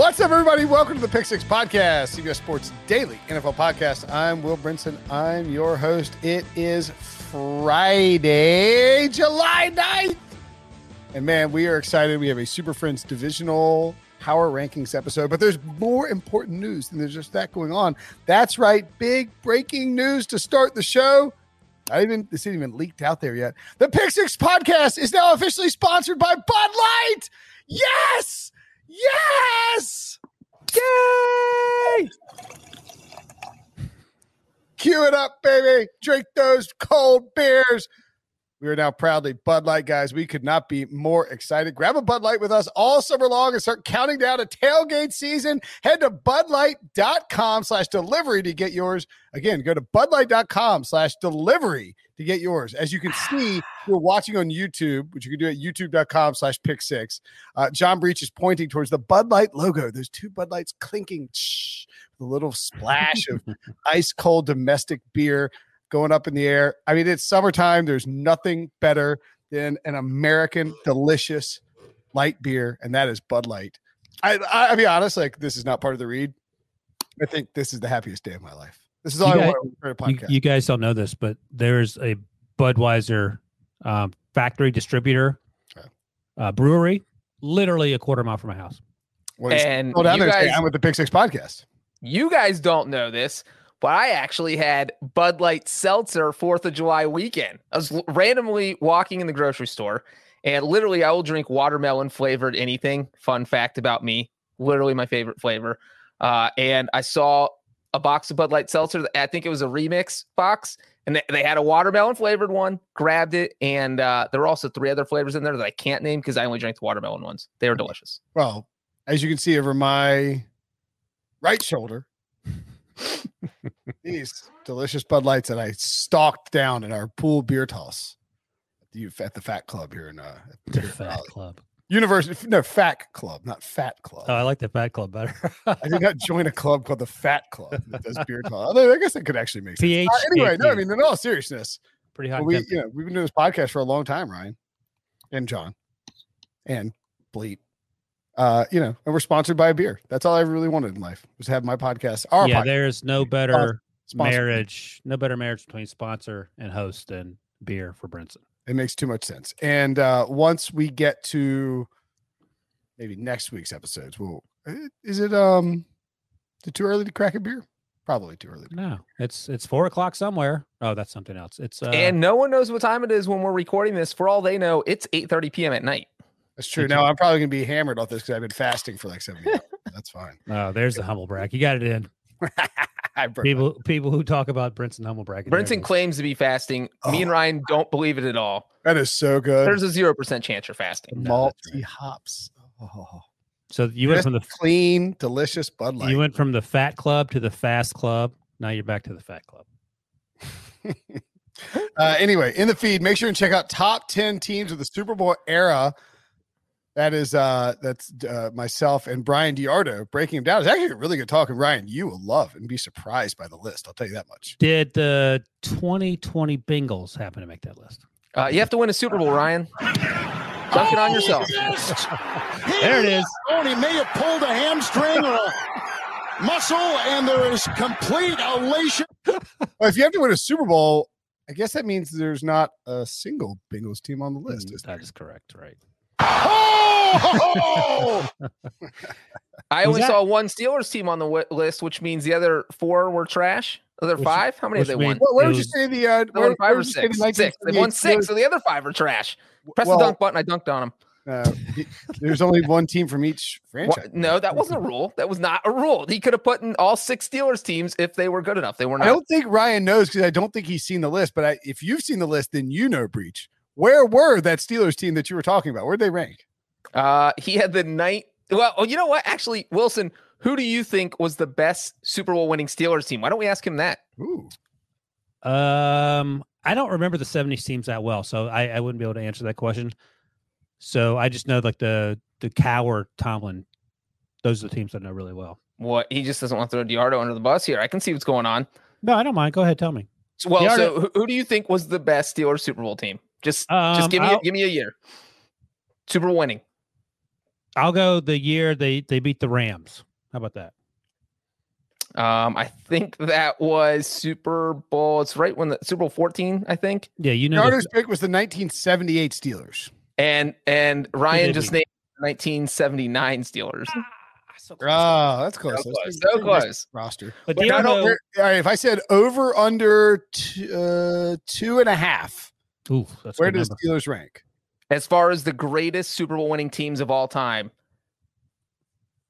What's up, everybody? Welcome to the Pick Six Podcast, CBS Sports Daily NFL Podcast. I'm Will Brinson. I'm your host. It is Friday, July 9th. And man, we are excited. We have a Super Friends divisional power rankings episode, but there's more important news than there's just that going on. That's right. Big breaking news to start the show. I even this isn't even leaked out there yet. The Pick Six Podcast is now officially sponsored by Bud Light. Yes! Yes! Yay! Cue it up, baby. Drink those cold beers. We are now proudly Bud Light guys. We could not be more excited. Grab a Bud Light with us all summer long and start counting down to tailgate season. Head to budlight.com slash delivery to get yours. Again, go to budlight.com slash delivery to get yours. As you can see, you're watching on YouTube, which you can do at youtube.com slash pick six. Uh, John Breech is pointing towards the Bud Light logo. There's two Bud Lights clinking, shh, with a little splash of ice cold domestic beer going up in the air. I mean, it's summertime. There's nothing better than an American delicious light beer, and that is Bud Light. I, I, I'll be honest, like this is not part of the read. I think this is the happiest day of my life. This is all You I guys- want for a podcast. you guys don't know this, but there's a Budweiser um, factory distributor Okay. uh, brewery literally a quarter mile from my house. Well, And down you there guys- I'm with the Pick Six podcast. You guys don't know this, but I actually had Bud Light Seltzer 4th of July weekend. I was l- randomly walking in the grocery store and literally I will drink watermelon flavored anything. Fun fact about me, literally my favorite flavor. Uh, and I saw a box of Bud Light Seltzer. I think it was a remix box. And they, they had a watermelon flavored one, grabbed it. And uh, there were also three other flavors in there that I can't name because I only drank the watermelon ones. They were delicious. Well, as you can see over my right shoulder, these delicious Bud Lights that I stalked down in our pool beer toss at the, at the Fat Club here in uh, The Fat Raleigh. Club. University. No, Fat Club, not Fat Club. Oh, I like the Fat Club better. I did not join a club called the Fat Club that does beer. Although I guess that could actually make sense. Uh, anyway, no, I mean, in all seriousness, pretty hot. we you know we've been doing this podcast for a long time, Ryan and John and Bleat. Uh, you know, and we're sponsored by a beer. That's all I really wanted in life was to have my podcast. Our yeah, podcast there's no better sponsored. marriage, no better marriage between sponsor and host than beer for Brinson. It makes too much sense. And uh once we get to maybe next week's episodes, we'll uh, is it um is it too early to crack a beer? Probably too early. No, it's it's four o'clock somewhere. Oh, that's something else. It's uh, and no one knows what time it is when we're recording this. For all they know, it's 8:30 p.m. at night. That's true. Thank Now. I'm probably gonna be hammered off this because I've been fasting for like seven years. That's fine. oh, there's the humble brag. You got it in. I broke People people who talk about Brinson humble brag. Brinson claims to be fasting. Me and Oh. Ryan don't believe it at all. that is so good. There's a zero percent chance you're fasting. No, malty right. hops. Oh, So you went from the clean, delicious Bud Light. you went from the fat club to the fast club. Now you're back to the fat club. uh, anyway, in the feed, make sure and check out top 10 teams of the Super Bowl era. That is uh that's uh, myself and Bryan DeArdo breaking them down. It's actually a really good talk, and Ryan, you will love and be surprised by the list. I'll tell you that much. Did the 2020 Bengals happen to make that list? Uh, you have to win a Super Bowl, Ryan. Dunk it on yourself. There it is. Oh, and he may have pulled a hamstring or a muscle, and there is complete elation. Well, if you have to win a Super Bowl, I guess that means there's not a single Bengals team on the list. Mm, Is there? That is correct, right? Oh! I only that- saw one Steelers team on the wi- list, which means the other four were trash. The Other Which- five? How many have which they won? means- Where, where would you say the uh, where, where five or would the six. Six. They won six, so the other five are trash. Press Well, the dunk button. I dunked on them. Uh, there's only one team from each franchise. no, that wasn't a rule. That was not a rule. He could have put in all six Steelers teams if they were good enough. They were not. I don't think Ryan knows because I don't think he's seen the list. But I, if you've seen the list, then you know Breech. Where were that Steelers team that you were talking about? Where'd they rank? Uh, he had the night. Well, oh, you know what? Actually, Wilson, who do you think was the best Super Bowl winning Steelers team? Why don't we ask him that? Ooh, Um, I don't remember the 70s teams that well, so I, I wouldn't be able to answer that question. So I just know like the the Cowher Tomlin, those are the teams I know really well. What he just doesn't want to throw DeArdo under the bus here. I can see what's going on. No, I don't mind. Go ahead, tell me. So, well, DeArdo- so who, who do you think was the best Steelers Super Bowl team? Just, Um, just give me, a, I'll- give me a year. Super winning. I'll go the year they they beat the Rams. How about that? Um, I think that was Super Bowl. It's right when the Super Bowl 14, I think. Yeah, you know. the- Carter's pick was the 1978 Steelers. And and Ryan just named 1979 Steelers. Oh, that's close. So That's close. So close. Roster. but Wait, do you I don't- know? all right, if I said over under t- uh, two and a half, Ooh, that's where good does number. Steelers rank? As far as the greatest Super Bowl winning teams of all time,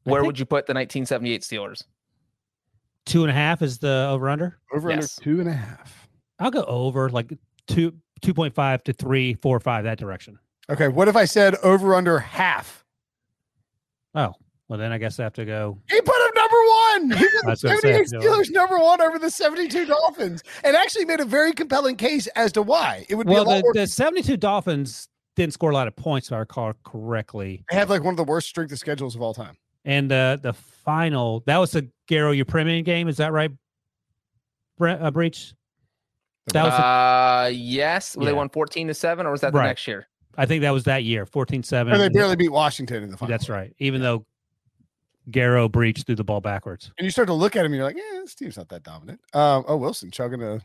where think- would you put the 1978 Steelers? two and a half is the over under? Over Yes. under two and a half. I'll go over like two two point five to three, four, five that direction. Okay, what if I said over under half? Oh, well then I guess I have to go. He put him number one. He put the was gonna say, 78 no. Steelers number one over the 72 Dolphins and actually made a very compelling case as to why. It would be Well, a lot the, more. the seventy two Dolphins didn't score a lot of points, if I recall correctly. They have like one of the worst strength of schedules of all time. And uh, the final that was the Garo Yepremian game. Is that right? Bre- uh, Breech. That was the- Uh, yes. Well, They won 14 to seven, or was that the Right. next year? I think that was that year, 14-7. They barely beat Washington in the final. That's right. Even though Garo Breech threw the ball backwards. And you start to look at him, and you're like, yeah, this team's not that dominant. Um, oh, Wilson chugging a.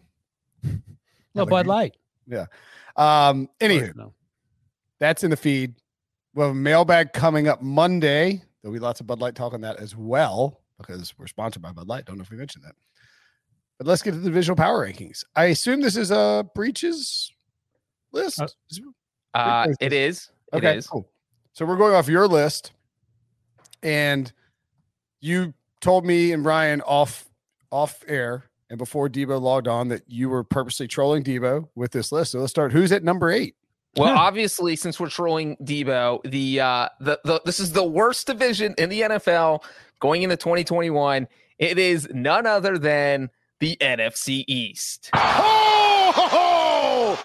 No, Bud Light. Yeah. Um, anywho, No. that's in the feed. We'll have a mailbag coming up Monday. There'll be lots of Bud Light talk on that as well because we're sponsored by Bud Light. Don't know if we mentioned that. But let's get to the divisional power rankings. I assume this is a Breech's list. Uh, Uh, it is. Okay, is. cool. So we're going off your list, and you told me and Ryan off off air and before Debo logged on that you were purposely trolling Debo with this list. So let's start. Who's at number eight? Well, obviously, since we're trolling Debo, the uh the, the this is the worst division in the NFL going into 2021. It is none other than the NFC East. Oh!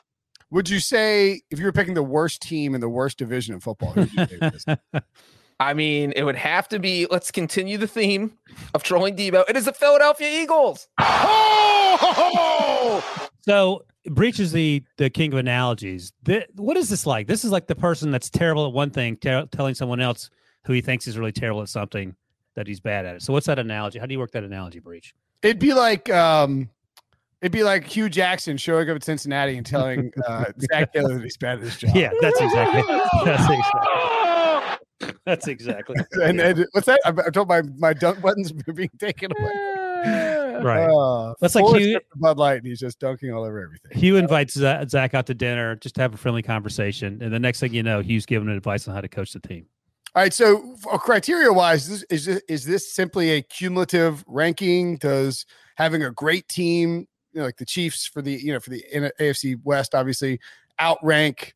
Would you say if you were picking the worst team in the worst division in football? who would you say it is? I mean, it would have to be. Let's continue the theme of trolling Debo. It is the Philadelphia Eagles. oh! So Breech is the the king of analogies. Th- what is this like? This is like the person that's terrible at one thing, te- telling someone else who he thinks is really terrible at something that he's bad at it. So what's that analogy? How do you work that analogy, Breech? It'd be like um, it'd be like Hue Jackson showing up at Cincinnati and telling uh, Zac Taylor that he's bad at his job. Yeah, that's exactly. That's exactly. That's exactly. and, and what's that? I, I told my my dunk buttons being taken away. Right. Uh, That's like Hue- Bud Light, and he's just dunking all over everything. Hue invites Zac out to dinner just to have a friendly conversation, and the next thing you know, Hue's giving him advice on how to coach the team. All right. So, criteria wise, is, is this, is this simply a cumulative ranking? Does having a great team, you know, like the Chiefs for the you know for the AFC West, obviously outrank,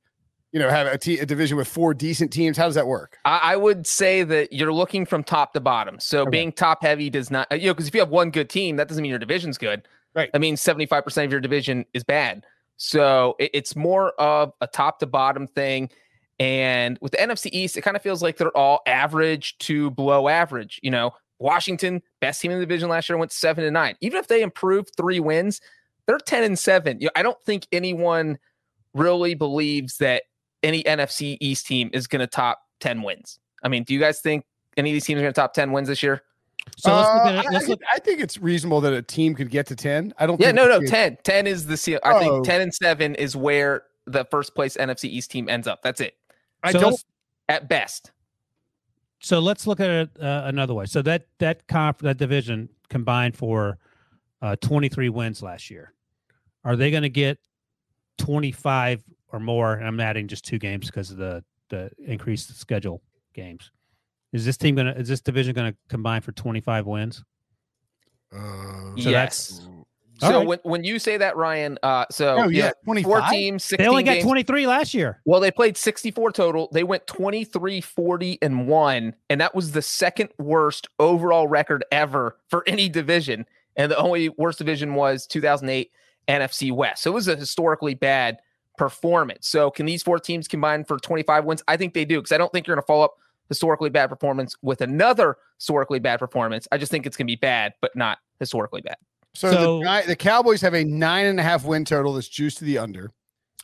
you know, have a, division with four decent teams? How does that work? I, I would say that you're looking from top to bottom. So Okay. being top heavy does not, uh, you know, because if you have one good team, that doesn't mean your division's good. Right. That means 75% of your division is bad. So it- it's more of a top to bottom thing. And with the NFC East, it kind of feels like they're all average to below average. You know, Washington, best team in the division last year, went seven and nine. Even if they improved three wins, they're 10 and seven. You know, I don't think anyone really believes that any NFC East team is going to top 10 wins. I mean, do you guys think any of these teams are going to top 10 wins this year? So let's look Uh, at it. I, Let's I- look. I think it's reasonable that a team could get to ten. I don't. Yeah, think no, no, it's- 10. 10 is the seal. I Oh. think 10 and 7 is where the first place NFC East team ends up. That's it. I so don't. At best. So let's look at it uh, another way. So that that comp that division combined for uh, 23 wins last year. Are they going to get 25 or more? And I'm adding just two games because of the the increased schedule games. Is this team going to? Is this division going to combine for 25 wins? Uh, So yes. All So right. when, when you say that, Ryan, uh, so oh you yeah, know, twenty four teams, 16 They only got games. 23 last year. Well, they played 64 total. They went 23, 40, and 1. And that was the second worst overall record ever for any division. And the only worst division was 2008 NFC West. So it was a historically bad performance. So can these four teams combine for 25 wins? I think they do because I don't think you're going to follow up historically bad performance with another historically bad performance. I just think it's going to be bad, but not historically bad. So, So- the, the Cowboys have a nine and a half win total that's juiced to the under.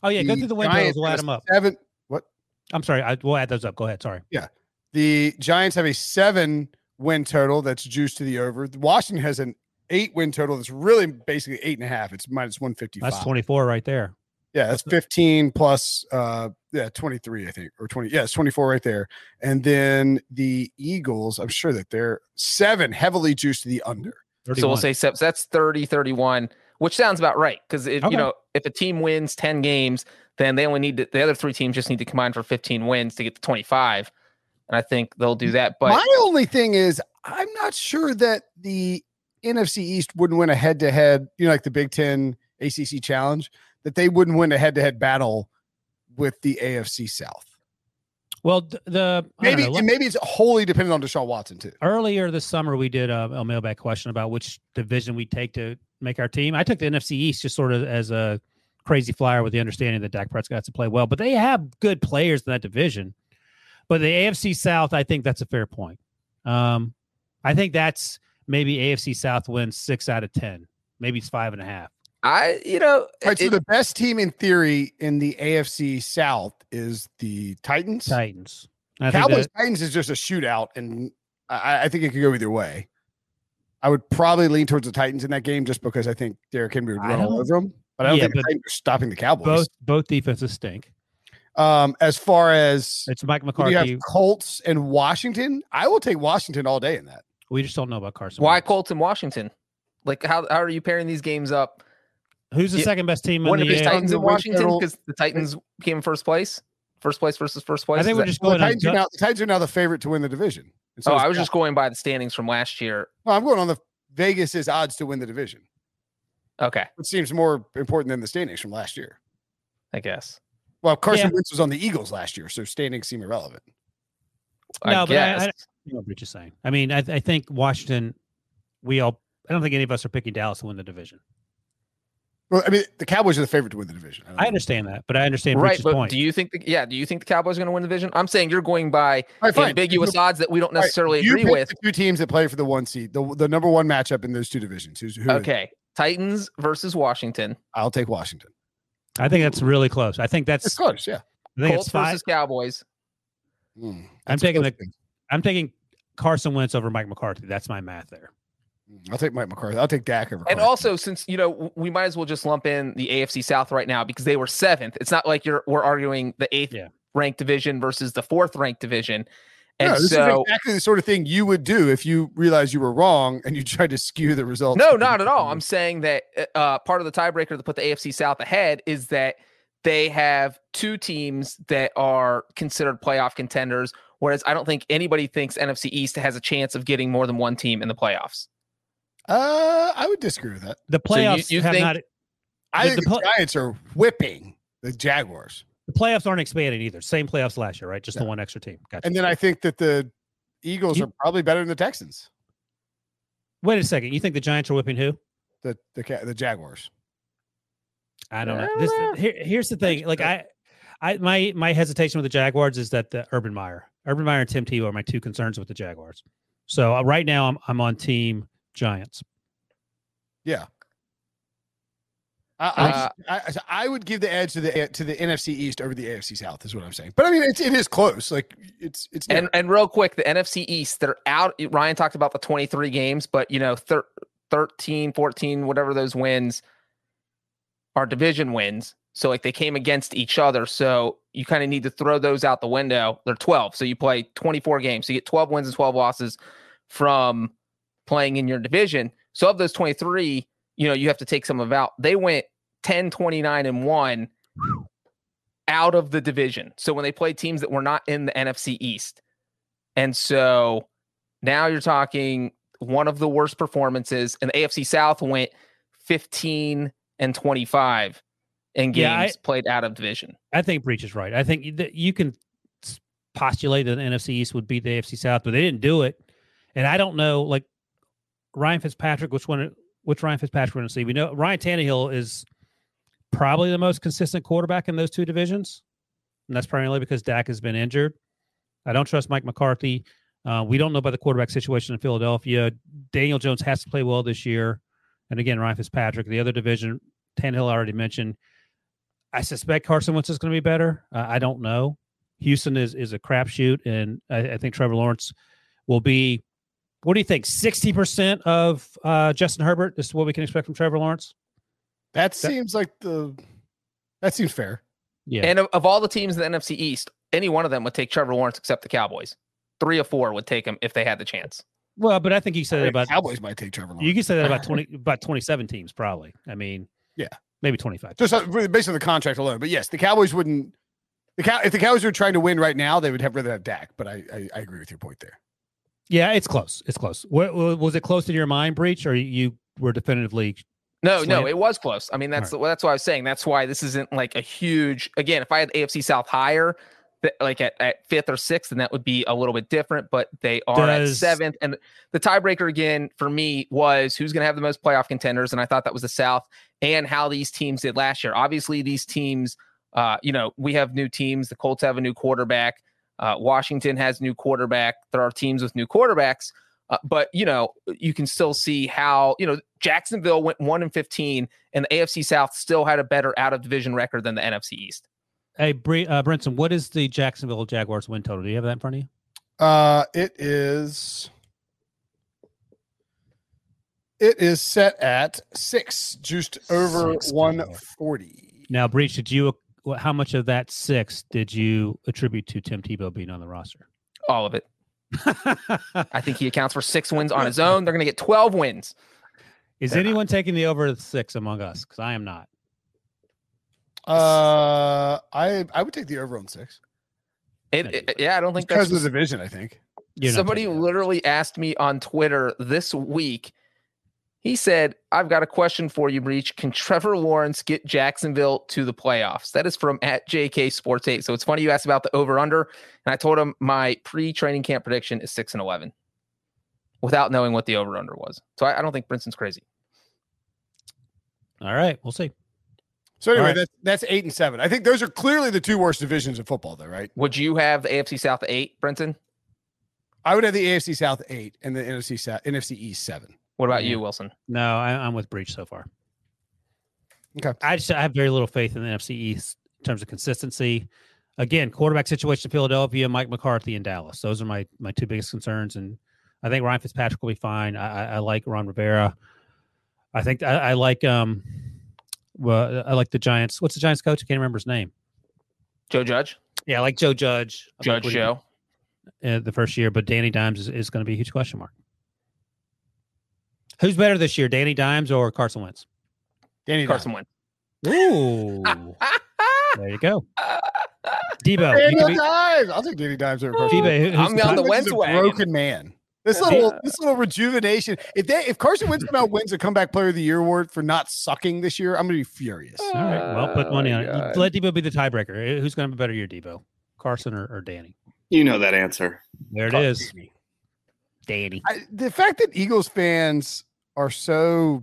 Oh yeah, go The through the win Giants totals. We'll add them up. Seven. What? I'm sorry. I, we'll add those up. Go ahead. Sorry. Yeah, the Giants have a seven win total that's juiced to the over. Washington has an eight win total that's really basically eight and a half. It's minus 155. That's 24 right there. Yeah, that's 15 plus uh yeah, 23 I think or 20. Yeah, it's 24 right there. And then the Eagles, I'm sure that they're 7 heavily juiced to the under. So we'll say se- so that's 30 31, which sounds about right cuz if Okay. you know, if a team wins 10 games, then they only need to, the other three teams just need to combine for 15 wins to get to 25. And I think they'll do that, but My only thing is I'm not sure that the NFC East wouldn't win a head to head, you know, like the Big 10 ACC challenge, that they wouldn't win a head to head battle with the AFC South. well, the Maybe know, maybe it's wholly dependent on Deshaun Watson too. earlier this summer we did a, a mailbag question about which division we take to make our team. I took the NFC East just sort of as a crazy flyer with the understanding that Dak Prescott has to play well, but they have good players in that division. But the AFC South, I think that's a fair point. Um, I think that's maybe AFC South wins six out of ten. Maybe it's five and a half. I you know, All right, so it- the best team in theory in the AFC South is the Titans. Titans. I think Cowboys that- Titans is just a shootout, and I, I think it could go either way. I would probably lean towards the Titans in that game just because I think Derrick Henry would run all over them. But I don't Yeah, think the Titans are stopping the Cowboys. both both defenses stink. Um, as far as It's Mike McCarthy. you have Colts and Washington, I will take Washington all day in that. we just don't know about Carson. why Colts and Washington? Like how how are you pairing these games up? Who's the Yeah. second best team in Wouldn't the it be Titans in Washington because the Titans came first place? First place versus first place. I think we're that- just Well, the, going. Titans are now, the Titans are now the favorite to win the division. So Oh, I was just going by the standings from last year. No, I'm going on the Vegas's odds to win the division, Okay, which seems more important than the standings from last year. I guess. Well, Carson Yeah. Wentz was on the Eagles last year, so standings seem irrelevant. I No, but I- guess. I- You know what Rich is saying. I mean, I, I think Washington. We all. I don't think any of us are picking Dallas to win the division. Well, I mean, the Cowboys are the favorite to win the division. don't I know. understand that, but I understand right, Rich's but point. do you think? The, yeah, do you think the Cowboys are going to win the division? I'm saying you're going by All right, fine. ambiguous odds that we don't All right, necessarily you agree with. the two teams that play for the one seed, the, the number one matchup in those two divisions. Who's, who is it? Okay, Titans versus Washington. I'll take Washington. I think that's really close. I think that's. It's close, yeah. I think Colts it's five. versus Cowboys. Mm, I'm taking the- game. I'm taking Carson Wentz over Mike McCarthy. That's my math there. I'll take Mike McCarthy. I'll take Dak over. And Carson. also, since you know, we might as well just lump in the AFC South right now because they were seventh. It's not like you're we're arguing the eighth Yeah. ranked division versus the fourth ranked division. And No, this so, is exactly the sort of thing you would do if you realized you were wrong and you tried to skew the results. no, not at all. I'm saying that uh, part of the tiebreaker to put the AFC South ahead is that they have two teams that are considered playoff contenders, whereas I don't think anybody thinks NFC East has a chance of getting more than one team in the playoffs. Uh, I would disagree with that. The So you- playoffs you have think- not. I The- think the the, Giants are whipping the Jaguars, The playoffs aren't expanding either. Same playoffs last year, right? Just the one extra team. Gotcha. and then I think that the Eagles You- are probably better than the Texans. Wait a second. You think the Giants are whipping who? The the the Jaguars. I don't know. This here, here's the thing. Like I, I my my hesitation with the Jaguars is that the Urban Meyer, Urban Meyer and Tim Tebow are my two concerns with the Jaguars. So uh, right now I'm I'm on team Giants. Yeah. I, Uh, I, I, I would give the edge to the to the NFC East over the AFC South is what I'm saying. But I mean, it's it is close. Like it's it's And never- and real quick, the NFC East, they're out. Ryan talked about the 23 games, but you know, thir- 13, 14, whatever those wins are division wins. So like they came against each other. So you kind of need to throw those out the window. They're 12. So you play 24 games. So you get 12 wins and 12 losses from playing in your division. So of those 23, you know, you have to take some of out. They went 10, 29, and 1 out of the division. So when they played teams that were not in the NFC East. And so now you're talking one of the worst performances, and the AFC South went 15 and 25 in games Yeah, I- played out of division. I think Breech is right. I think that you can postulate that the NFC East would beat the AFC South, but they didn't do it. And I don't know, like Ryan Fitzpatrick, which one, which Ryan Fitzpatrick we're going to see. We know Ryan Tannehill is probably the most consistent quarterback in those two divisions, and that's primarily because Dak has been injured. I don't trust Mike McCarthy. Uh, we don't know about the quarterback situation in Philadelphia. Daniel Jones has to play well this year, and again, Ryan Fitzpatrick. The other division, Tannehill I already mentioned. I suspect Carson Wentz is going to be better. Uh, I don't know. Houston is is a crapshoot, and I, I think Trevor Lawrence will be. What do you think? Sixty percent of uh, Justin Herbert. This is what we can expect from Trevor Lawrence. That seems like the. That seems fair. Yeah, And of, of all the teams in the NFC East, any one of them would take Trevor Lawrence except the Cowboys. Three or four would take him if they had the chance. well, but I think you said I that about Cowboys might take Trevor Lawrence. you can say that about twenty about twenty seven teams probably. I mean, Yeah. maybe twenty five. just uh, based on the contract alone. But yes, the Cowboys wouldn't. The Cow- if the Cowboys were trying to win right now, they would have rather have Dak. But I, I, I agree with your point there. Yeah, it's close. It's close. What, was it close to your mind, Breech, or you were definitively? No, no, it was close. I mean, that's that's what I was saying. That's why this isn't like a huge. Again, if I had AFC South higher, like at, at fifth or sixth, then that would be a little bit different. But they are at seventh, and the tiebreaker again for me was who's going to have the most playoff contenders, and I thought that was the South, and how these teams did last year. Obviously, these teams, uh, you know, we have new teams. The Colts have a new quarterback. Uh, Washington has new quarterback. There are teams with new quarterbacks. Uh, but you know, you can still see how you know Jacksonville went one and fifteen, and the AFC South still had a better out of division record than the NFC East. Hey, Bre- uh, Brinson, what is the Jacksonville Jaguars win total? Do you have that in front of you? Uh, it is. It is set at six, just over Six, one forty. Now, Breech, did you? Wh- How much of that six did you attribute to Tim Tebow being on the roster? All of it. I think he accounts for six wins on his own. They're going to get twelve wins. is They're not. anyone taking the over six among us? Because I am not. Uh, I I would take the over on six It, Yeah, it- yeah, I don't think because that's of the division. I think. You're somebody literally asked me on Twitter this week. He said, I've got a question for you, Breech. Can Trevor Lawrence get Jacksonville to the playoffs? That is from at JK Sports 8. So it's funny you asked about the over under. And I told him my pre training camp prediction is 6 and 11 without knowing what the over under was. So I, I don't think Brinson's crazy. All right, we'll see. So anyway, All right. that's that's eight and seven. I think those are clearly the two worst divisions in football, though, right? Would you have the AFC South 8, Brinson? I would have the AFC South eight and the NFC South, NFC East seven. What about Yeah. you, Wilson? No, I, I'm with Breech so far. Okay. I just I have very little faith in the NFC East in terms of consistency. Again, quarterback situation in Philadelphia, Mike McCarthy in Dallas. Those are my my two biggest concerns, and I think Ryan Fitzpatrick will be fine. I, I, I like Ron Rivera. I think I, I like um, well, I like the Giants. What's the Giants coach? I can't remember his name. Joe Judge? Yeah, I like Joe Judge. I Judge what Joe? did, uh, the first year, but Danny Dimes is, is going to be a huge question mark. Who's better this year, Danny Dimes or Carson Wentz? Danny Carson Wentz. Ooh, there you go. Debo, you Daniel be, Dimes. I'll take Danny Dimes over Carson. Debo, who- who's I'm on the Wentz Wentz is a wagon. broken man. This Yeah. little this little rejuvenation. If they if Carson Wentz come out wins a comeback player of the year award for not sucking this year, I'm gonna be furious. All right, well, put Oh money my on it. Let Debo be the tiebreaker. Uh, who's going to be better year, Debo? Carson or, or Danny? You know that answer. There it is, Danny. I, the fact that Eagles fans are so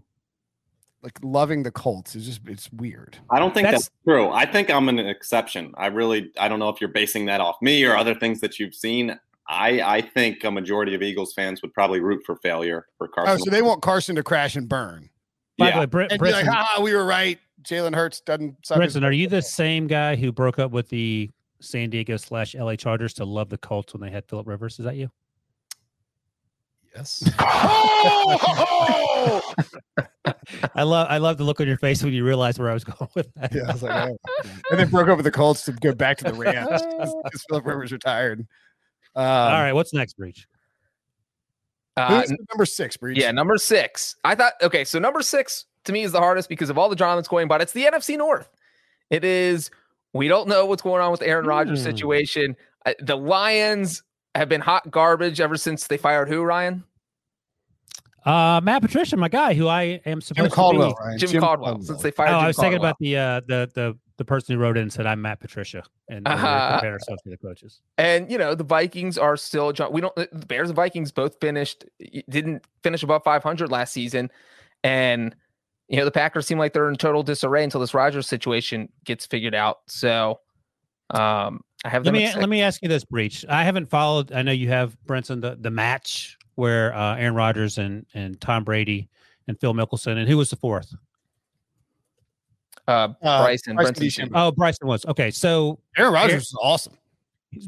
like loving the Colts is just it's weird. I don't think That's- that's, true. I think I'm an exception. I really I don't know if you're basing that off me or other things that you've seen. I I think a majority of Eagles fans would probably root for failure for Carson. Oh, so they want Carson to crash and burn. By yeah. the way, Br- And be like, Brinson, ah, we were right. Jalen Hurts doesn't suck. his- Brinson, are you the same guy who broke up with the San Diego slash LA Chargers to love the Colts when they had Philip Rivers? Is that you? Yes. Oh! I love I love the look on your face when you realize where I was going with that. Yeah, I was like, oh. and then broke up with the Colts to go back to the Rams because Philip Rivers retired. Um, All right, what's next, Breech? Uh, number six, Breech? Yeah, number six. I thought okay, so number six to me is the hardest because of all the drama that's going, but it's the NFC North. It is. We don't know what's going on with Aaron Rodgers Hmm. situation. Uh, the Lions have been hot garbage ever since they fired who? Ryan Uh, Matt Patricia, my guy, who I am supposed Jim Caldwell. to be. Ryan. Jim, Caldwell. Since they fired. Oh, Jim I was thinking about the uh the the the person who wrote in and said I'm Matt Patricia, and, and we Uh-huh. compared ourselves to the coaches. And you know the Vikings are still. We don't. The Bears and Vikings both finished. Didn't finish above 500 last season, and you know the Packers seem like they're in total disarray until this Rodgers situation gets figured out. So, um, I have Let me let me ask you this, Breech. I haven't followed. I know you have Brinson the the match where uh, Aaron Rodgers and and Tom Brady and Phil Mickelson, and who was the fourth? uh, Uh, Bryce and Bryson Brinson. Oh, Bryson was okay. So Aaron Rodgers is awesome.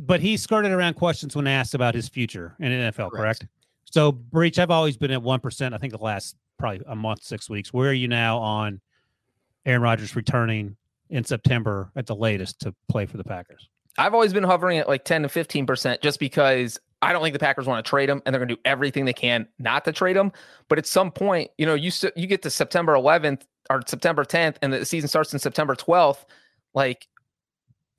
but he skirted around questions when asked about his future in NFL, correct? Correct. So, Breech, I've always been at 1%, I think the last probably a month, six weeks. Where are you now on Aaron Rodgers returning in September at the latest to play for the Packers? I've always been hovering at like 10 to 15% just because I don't think the Packers want to trade him and they're going to do everything they can not to trade him. But at some point, you know, you you get to September 11th or September 10th and the season starts in September 12th. Like,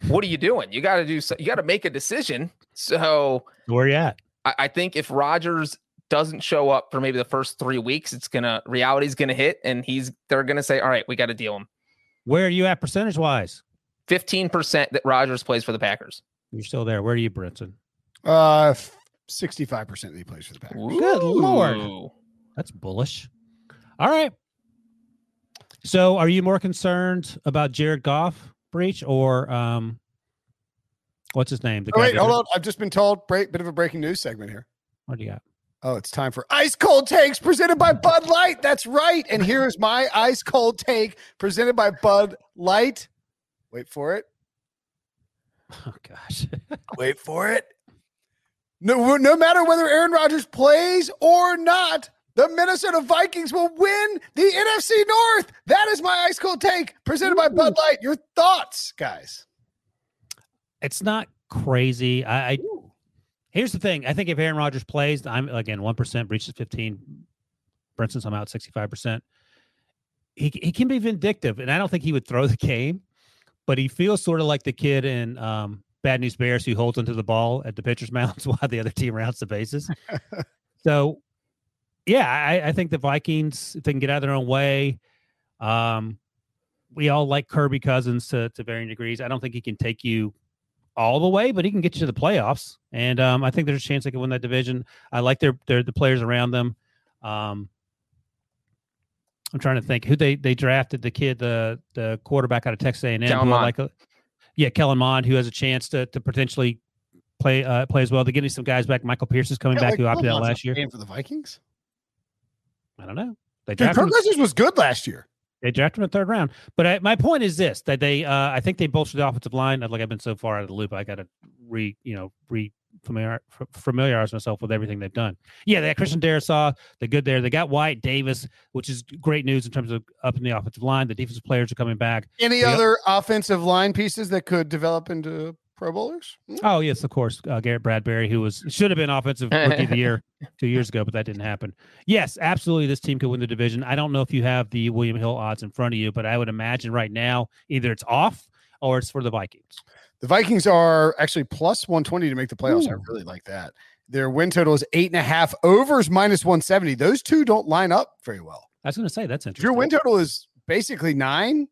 what are you doing? You got to do, so, you got to make a decision. So Where are you at? I, I think if Rodgers doesn't show up for maybe the first three weeks, it's gonna reality's gonna hit, and he's they're gonna say, all right, we got to deal him. Where are you at percentage wise? Fifteen percent that Rodgers plays for the Packers. You're still there. Where are you, Brinson? Uh, sixty-five percent that he plays for the Packers. Good Lord. That's bullish. All right. So, are you more concerned about Jared Goff Breech or um, what's his name? The Oh, guy wait, that- hold on. I've just been told. Break, bit of a breaking news segment here. What do you got? Oh, it's time for ice cold takes presented by Bud Light. That's right. And here is my ice cold take presented by Bud Light. Wait for it. Oh gosh. Wait for it. No, no matter whether Aaron Rodgers plays or not, the Minnesota Vikings will win the NFC North. That is my ice cold take presented by Bud Light. Your thoughts, guys? it's not crazy. I, I here's the thing. I think if Aaron Rodgers plays, I'm again one percent Breech's fifteen. For instance, I'm out sixty five percent. He he can be vindictive, and I don't think he would throw the game, but he feels sort of like the kid in um, Bad News Bears who holds onto the ball at the pitcher's mounds while the other team rounds the bases. so, yeah, I, I think the Vikings if they can get out of their own way. Um, we all like Kirby Cousins to to varying degrees. I don't think he can take you all the way, but he can get you to the playoffs. And um, I think there's a chance they can win that division. I like their their the players around them. Um, I'm trying to think who they they drafted the kid the the quarterback out of Texas A&M. Kellen who I like a, yeah, Kellen Mond, who has a chance to to potentially play uh, play as well. They're getting some guys back. Michael Pierce is coming Yeah, back, like, who opted out last year. playing for the Vikings. I don't know. They Dude, drafted Kirk Cousins was good last year. they drafted him in the third round. But I, my point is this: that they, uh, I think they bolstered the offensive line. Like I've been so far out of the loop, I got to re, you know, re familiar f- familiarize myself with everything they've done. Yeah, they got Christian Darrisaw. They're good there. They got Wyatt Davis, which is great news in terms of up in the offensive line. The defensive players are coming back. Any Yep. other offensive line pieces that could develop into Pro Bowlers? Hmm? Oh yes, of course, uh, Garrett Bradbury, who was should have been offensive rookie of the year two years ago, but that didn't happen. Yes, absolutely, this team could win the division. I don't know if you have the William Hill odds in front of you, but I would imagine right now either it's off or it's for the Vikings. The Vikings are actually plus 120 to make the playoffs. I really like that. Their win total is eight and a half. Overs minus 170. Those two don't line up very well. I was going to say that's If your win total is basically nine,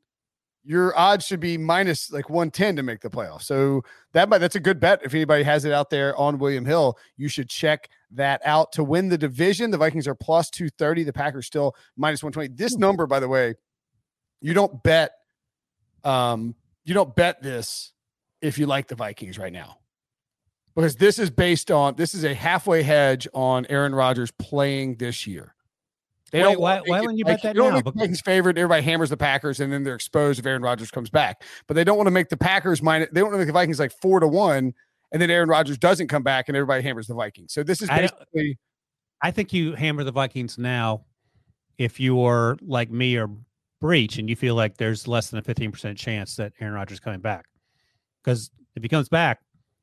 your odds should be minus like 110 to make the playoffs. So that might, that's a good bet. If anybody has it out there on William Hill, you should check that out to win the division. The Vikings are plus 230. The Packers still minus 120. This number, by the way, you don't bet um you don't bet this if you like the Vikings right now. Because this is based on this is a halfway hedge on Aaron Rodgers playing this year. They Wait, don't why- why wouldn't you like- bet that now? the Vikings favored. Everybody hammers the Packers, and then they're exposed if Aaron Rodgers comes back. But they don't want to make the Packers minus. They don't want to make the Vikings like four to one, and then Aaron Rodgers doesn't come back, and everybody hammers the Vikings. So this is basically I think you hammer the Vikings now if you are like me or Breech and you feel like there's less than a 15% chance that Aaron Rodgers coming back. Because if he comes back,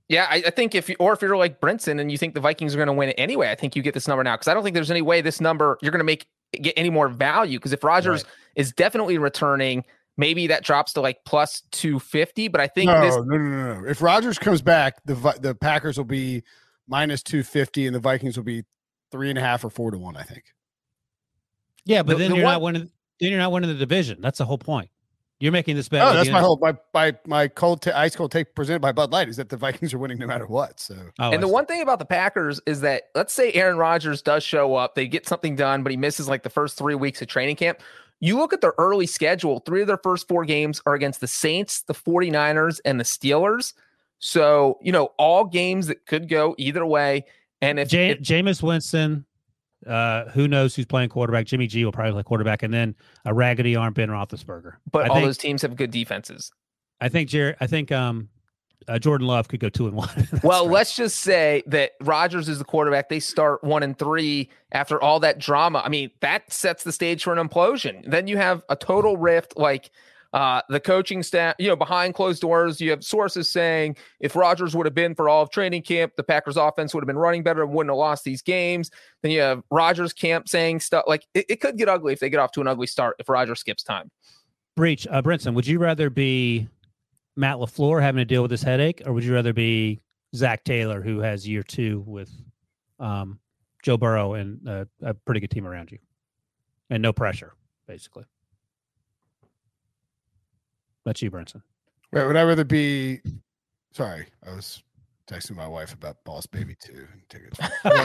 Yeah, I, I think if you, or if you're like Brinson and you think the Vikings are going to win it anyway, I think you get this number now because I don't think there's any way this number you're going to make get any more value because if Rodgers Right. is definitely returning, maybe that drops to like plus two fifty. But I think no, this no, no, no, no. If Rodgers comes back, the the Packers will be minus two fifty, and the Vikings will be three and a half or four to one. I think. yeah, but The- then the you're one- not winning. Then you're not winning the division. That's the whole point. You're making this bet. Oh, that's my whole my my my cold ta- ice cold take presented by Bud Light is that the Vikings are winning no matter what. So Oh, and the see. one thing about the Packers is that let's say Aaron Rodgers does show up, they get something done, but he misses like the first three weeks of training camp. You look at their early schedule, three of their first four games are against the Saints, the 49ers, and the Steelers. So, you know, all games that could go either way. And if, Ja- if Jameis Winston, uh, who knows who's playing quarterback? Jimmy G will probably play quarterback, and then a raggedy arm Ben Roethlisberger. but I all think, those teams have good defenses. I think Jared. I think um, uh, Jordan Love could go two and one. well, right. let's just say that Rodgers is the quarterback. They start one and three after all that drama. I mean, that sets the stage for an implosion. Then you have a total rift. Like uh, the coaching staff, you know, behind closed doors, you have sources saying if Rodgers would have been for all of training camp, the Packers offense would have been running better and wouldn't have lost these games. Then you have Rodgers camp saying stuff like it, it could get ugly if they get off to an ugly start if Rodgers skips time. Breech, uh, Brinson, would you rather be Matt LaFleur having to deal with this headache, or would you rather be Zac Taylor, who has year two with um, Joe Burrow and uh, a pretty good team around you and no pressure, basically? That's you, Brinson. Right. Would I rather be? Sorry, I was texting my wife about Boss Baby Two tickets.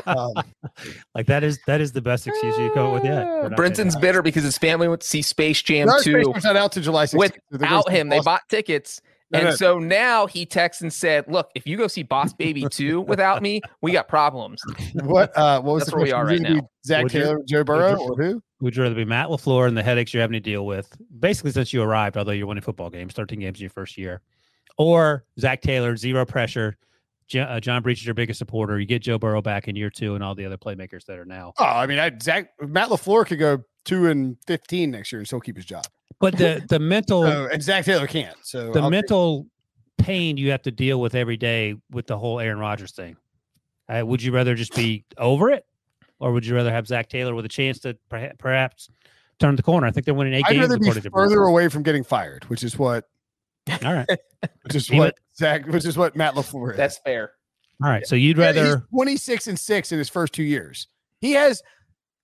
um, like that is that is the best excuse you come up with yet. Brinson's bitter because his family went to see Space Jam no, Two. Space not out to July 16th. Without him, they bought tickets. And no, no. so now he texts and said, "Look, if you go see Boss Baby 2 without me, we got problems." What? Uh, what was That's where we are right now. Zac would Taylor, you, Joe Burrow, or who? Would you rather be Matt LaFleur and the headaches you're having to deal with, basically since you arrived, although you're winning football games, 13 games in your first year, or Zac Taylor, zero pressure, uh, John Breech is your biggest supporter. You get Joe Burrow back in year two, and all the other playmakers that are now. Oh, I mean, I, Zac Matt LaFleur could go two and fifteen next year and still keep his job. But the the mental so, and Zac Taylor can't. So the I'll mental pain you have to deal with every day with the whole Aaron Rodgers thing. Uh, would you rather just be over it, or would you rather have Zac Taylor with a chance to perhaps turn the corner? I think they're winning 8 I'd games. I'd rather be further away from getting fired, which is what. All right. Which is what Zac, which is what Matt LaFleur is. That's fair. All right. So you'd rather yeah, 26 and 6 in his first two years. He has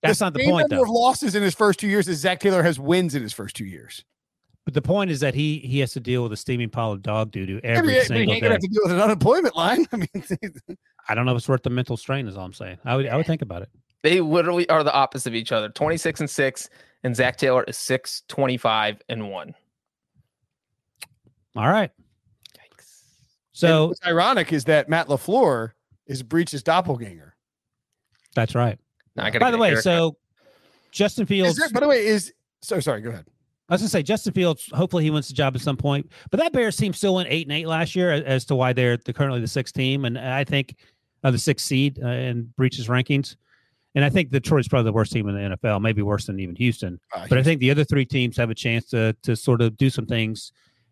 that's the not the point number though. of losses in his first two years as Zac Taylor has wins in his first two years. But the point is that he he has to deal with a steaming pile of dog doo doo every I mean, single he day. Have to deal with an unemployment line. I mean, I don't know if it's worth the mental strain. Is all I'm saying. I would I would think about it. They literally are the opposite of each other. Twenty six and six, and Zac Taylor is six twenty five and one. All right. So and what's ironic is that Matt LaFleur is Breech's doppelganger. That's right. Now, By the way, so Justin Fields. There, by the way, is so sorry. Go ahead. I was gonna say Justin Fields. Hopefully, he wins the job at some point. But that Bears team still went eight and eight last year, as to why they're the, currently the sixth team, and I think uh, the sixth seed uh, in Breech's rankings. And I think Detroit's probably the worst team in the NFL, maybe worse than even Houston. Uh, but I think the other three teams have a chance to to sort of do some things.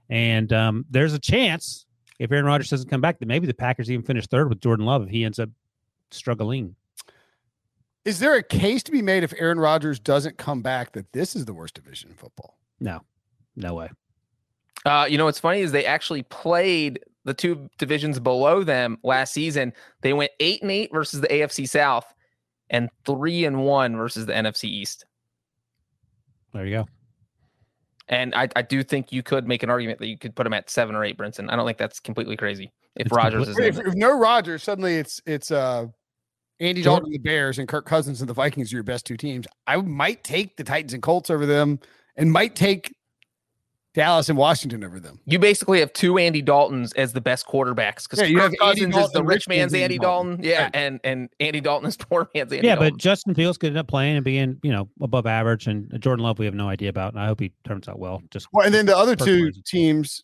And um, there's a chance if Aaron Rodgers doesn't come back, that maybe the Packers even finish third with Jordan Love if he ends up struggling. Is there a case to be made if Aaron Rodgers doesn't come back that this is the worst division in football? No, no way. Uh, you know what's funny is they actually played the two divisions below them last season. They went eight and eight versus the AFC South, and three and one versus the NFC East. There you go. And I, I do think you could make an argument that you could put him at seven or eight, Brinson. I don't think that's completely crazy. If it's Rodgers is if, if, no Rodgers, suddenly it's it's uh Andy sure. Dalton the Bears and Kirk Cousins and the Vikings are your best two teams. I might take the Titans and Colts over them, and might take Dallas and Washington over them. You basically have two Andy Daltons as the best quarterbacks because yeah, Kirk Cousins Dalton, is the rich man's Andy, Andy Dalton. Dalton. Yeah, right. and and Andy Dalton is poor man's Andy yeah, Dalton. but Justin Fields could end up playing and being, you know, above average. And Jordan Love, we have no idea about. And I hope he turns out well. Just well, and then the other two teams.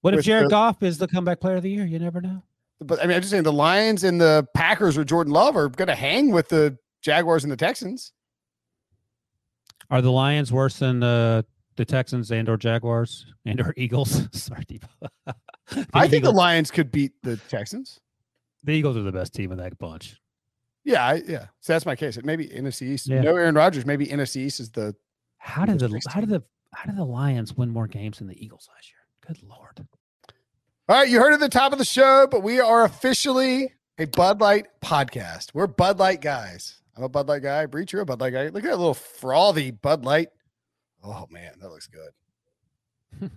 What if Jared the, Goff is the comeback player of the year? You never know. But I mean, I'm just saying the Lions and the Packers or Jordan Love are going to hang with the Jaguars and the Texans. Are the Lions worse than the the Texans and or Jaguars and or Eagles. Sorry, I think Eagles, the Lions could beat the Texans. The Eagles are the best team in that bunch. Yeah, I, yeah. So that's my case. Maybe NFC East. Yeah. No Aaron Rodgers. Maybe NFC East is the. How did the how did the how did the Lions win more games than the Eagles last year? Good lord. All right, you heard at the top of the show, but we are officially a Bud Light podcast. We're Bud Light guys. I'm a Bud Light guy. Breech, you're a Bud Light guy. Look at that little frothy Bud Light Oh man, that looks good.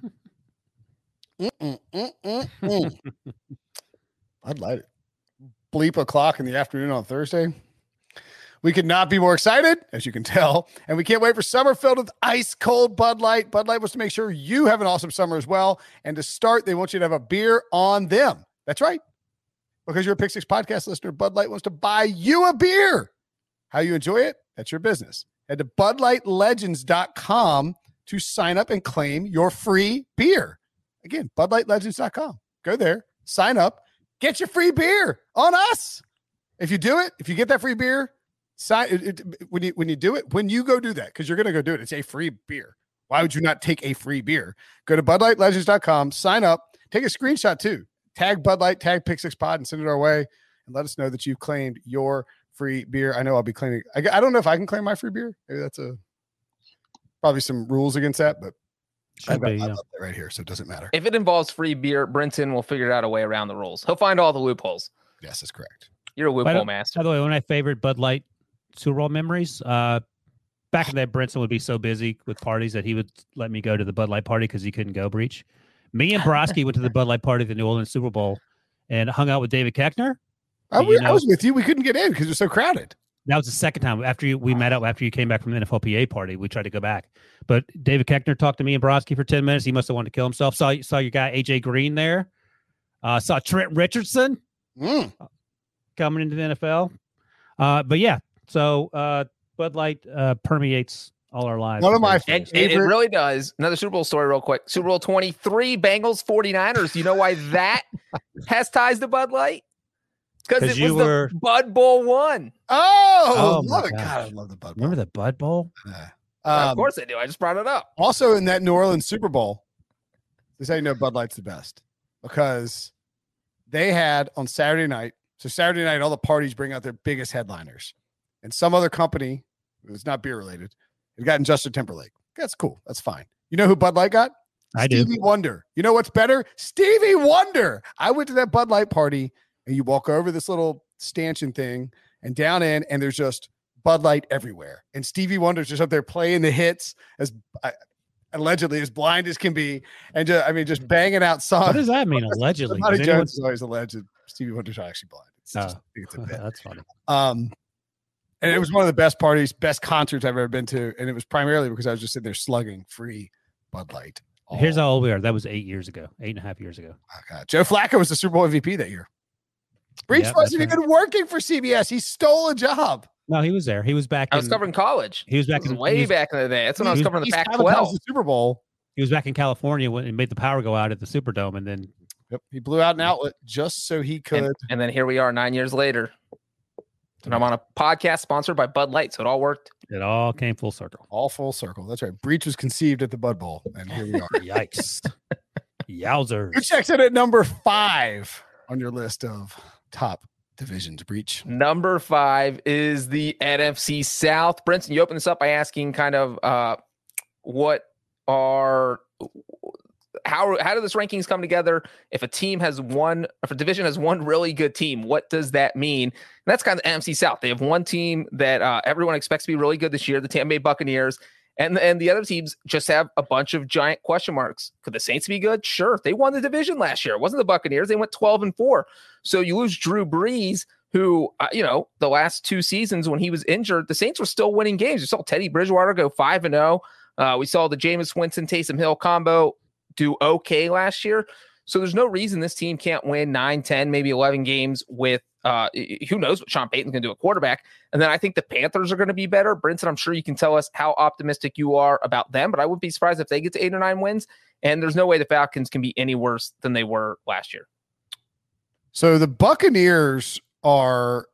mm-mm, mm-mm, mm. I'd like it. Bleep o'clock in the afternoon on Thursday. We could not be more excited, as you can tell, and we can't wait for summer filled with ice cold Bud Light. Bud Light wants to make sure you have an awesome summer as well. And to start, they want you to have a beer on them. That's right. Because you're a Pick Six podcast listener, Bud Light wants to buy you a beer. How you enjoy it, that's your business. Head to budlightlegends.com to sign up and claim your free beer. Again, budlightlegends.com. Go there, sign up, get your free beer on us. If you do it, if you get that free beer, sign it, it, when you when you do it, when you go do that, because you're gonna go do it, it's a free beer. Why would you not take a free beer? Go to BudLightLegends.com, sign up, take a screenshot too. Tag Bud Light, tag Pick Six Pod, and send it our way, and let us know that you've claimed your free beer. I know I'll be claiming. I, I don't know if I can claim my free beer. Maybe that's a probably some rules against that, but I've, be, yeah. that right here, so it doesn't matter. If it involves free beer, Brenton will figure out a way around the rules. He'll find all the loopholes. Yes, that's correct. You're a loophole the- master. By the way, one of my favorite Bud Light Super Bowl memories. Uh, back in the day, Brinson would be so busy with parties that he would let me go to the Bud Light party because he couldn't go. Breech. Me and Broski went to the Bud Light party at the New Orleans Super Bowl and hung out with David Koechner. I, You I was with you. We couldn't get in because it was so crowded. That was the second time after you, we met up after you came back from the NFLPA party. We tried to go back, but David Koechner talked to me and Broski for ten minutes. He must have wanted to kill himself. Saw saw your guy AJ Green there. Uh, saw Trent Richardson Mm. coming into the NFL. Uh, but yeah, so uh, Bud Light uh, permeates all our lives. One of my And, and it favorite- really does. Another Super Bowl story, real quick. Super Bowl 23, Bengals 49ers. You know why that has ties to Bud Light? Because 'Cause it was you were- the Bud Bowl one. Oh, Oh my love it. God, I love the Bud Bowl. Remember the Bud Bowl? Yeah. of Um, course I do. I just brought it up. Also, in that New Orleans Super Bowl, this is how you know Bud Light's the best because they had on Saturday night. So Saturday night, all the parties bring out their biggest headliners, and some other company, it was not beer related, had gotten Justin Timberlake. That's cool. That's fine. You know who Bud Light got? I do. Stevie Wonder. You know what's better? Stevie Wonder. I went to that Bud Light party, and you walk over this little stanchion thing and down in, and there's just Bud Light everywhere. And Stevie Wonder's just up there playing the hits as I, allegedly as blind as can be, and just I mean just banging out songs. What does that mean? Allegedly, Does anyone- is always alleged. Stevie Wonder's not actually blind. It's Oh. I think it's a that's funny. Um, and it was one of the best parties, best concerts I've ever been to, and it was primarily because I was just sitting there slugging free Bud Light. Here's how old we are. That was eight years ago, eight and a half years ago. Oh, God. Joe Flacco was the Super Bowl MVP that year. Breech Yeah, wasn't that's even working for CBS. He stole a job. No, he was there. He was back. I was in, covering college. He was back This in way was, back in the day. That's when I was he was- covering the East Pac Alabama 12. the Super Bowl. He was back in California when it made the power go out at the Superdome, and then Yep. He blew out an outlet just so he could. And, and then here we are nine years later. And I'm on a podcast sponsored by Bud Light. So it all worked. it all came full circle. all full circle. That's right. Breech was conceived at the Bud Bowl, and here we are. Yikes! Yowzers! Who checks in at number five on your list of top divisions? Breech. Number five is the NFC South. Brenton, you open this up by asking kind of uh, what are how how do this rankings come together? If a team has one, if a division has one really good team, what does that mean? And that's kind of the NFC South. They have one team that uh, everyone expects to be really good this year, the Tampa Bay Buccaneers. And, and the other teams just have a bunch of giant question marks. Could the Saints be good? Sure. They won the division last year. It wasn't the Buccaneers. They went 12 and 4. So you lose Drew Brees, who, uh, you know, the last two seasons when he was injured, the Saints were still winning games. You saw Teddy Bridgewater go 5 and 0. Uh, we saw the Jameis Winston Taysom Hill combo do okay last year. So there's no reason this team can't win 9, 10, maybe 11 games with uh, who knows what Sean Payton's going to do a quarterback. And then I think the Panthers are going to be better. Brinson, I'm sure you can tell us how optimistic you are about them, but I wouldn't be surprised if they get to eight or nine wins. And there's no way the Falcons can be any worse than they were last year. So the Buccaneers are.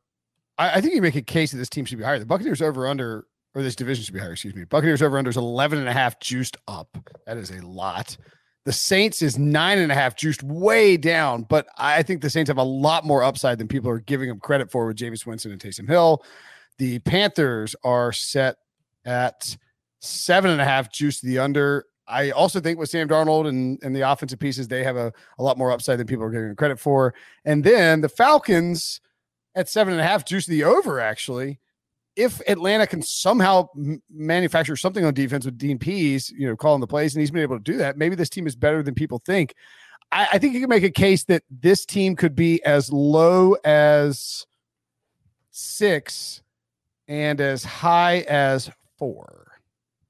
I, I think you make a case that this team should be higher. The Buccaneers over under, or this division should be higher. Excuse me. Buccaneers over under is 11 and a half juiced up. That is a lot. The Saints is nine and a half juiced way down, but I think the Saints have a lot more upside than people are giving them credit for with Jameis Winston and Taysom Hill. The Panthers are set at seven and a half juiced the under. I also think with Sam Darnold and, and the offensive pieces, they have a, a lot more upside than people are giving them credit for. And then the Falcons at seven and a half juice to the over, actually. If Atlanta can somehow m- manufacture something on defense with Dean Pees, you know, calling the plays, and he's been able to do that, maybe this team is better than people think. I, I think you can make a case that this team could be as low as six and as high as four.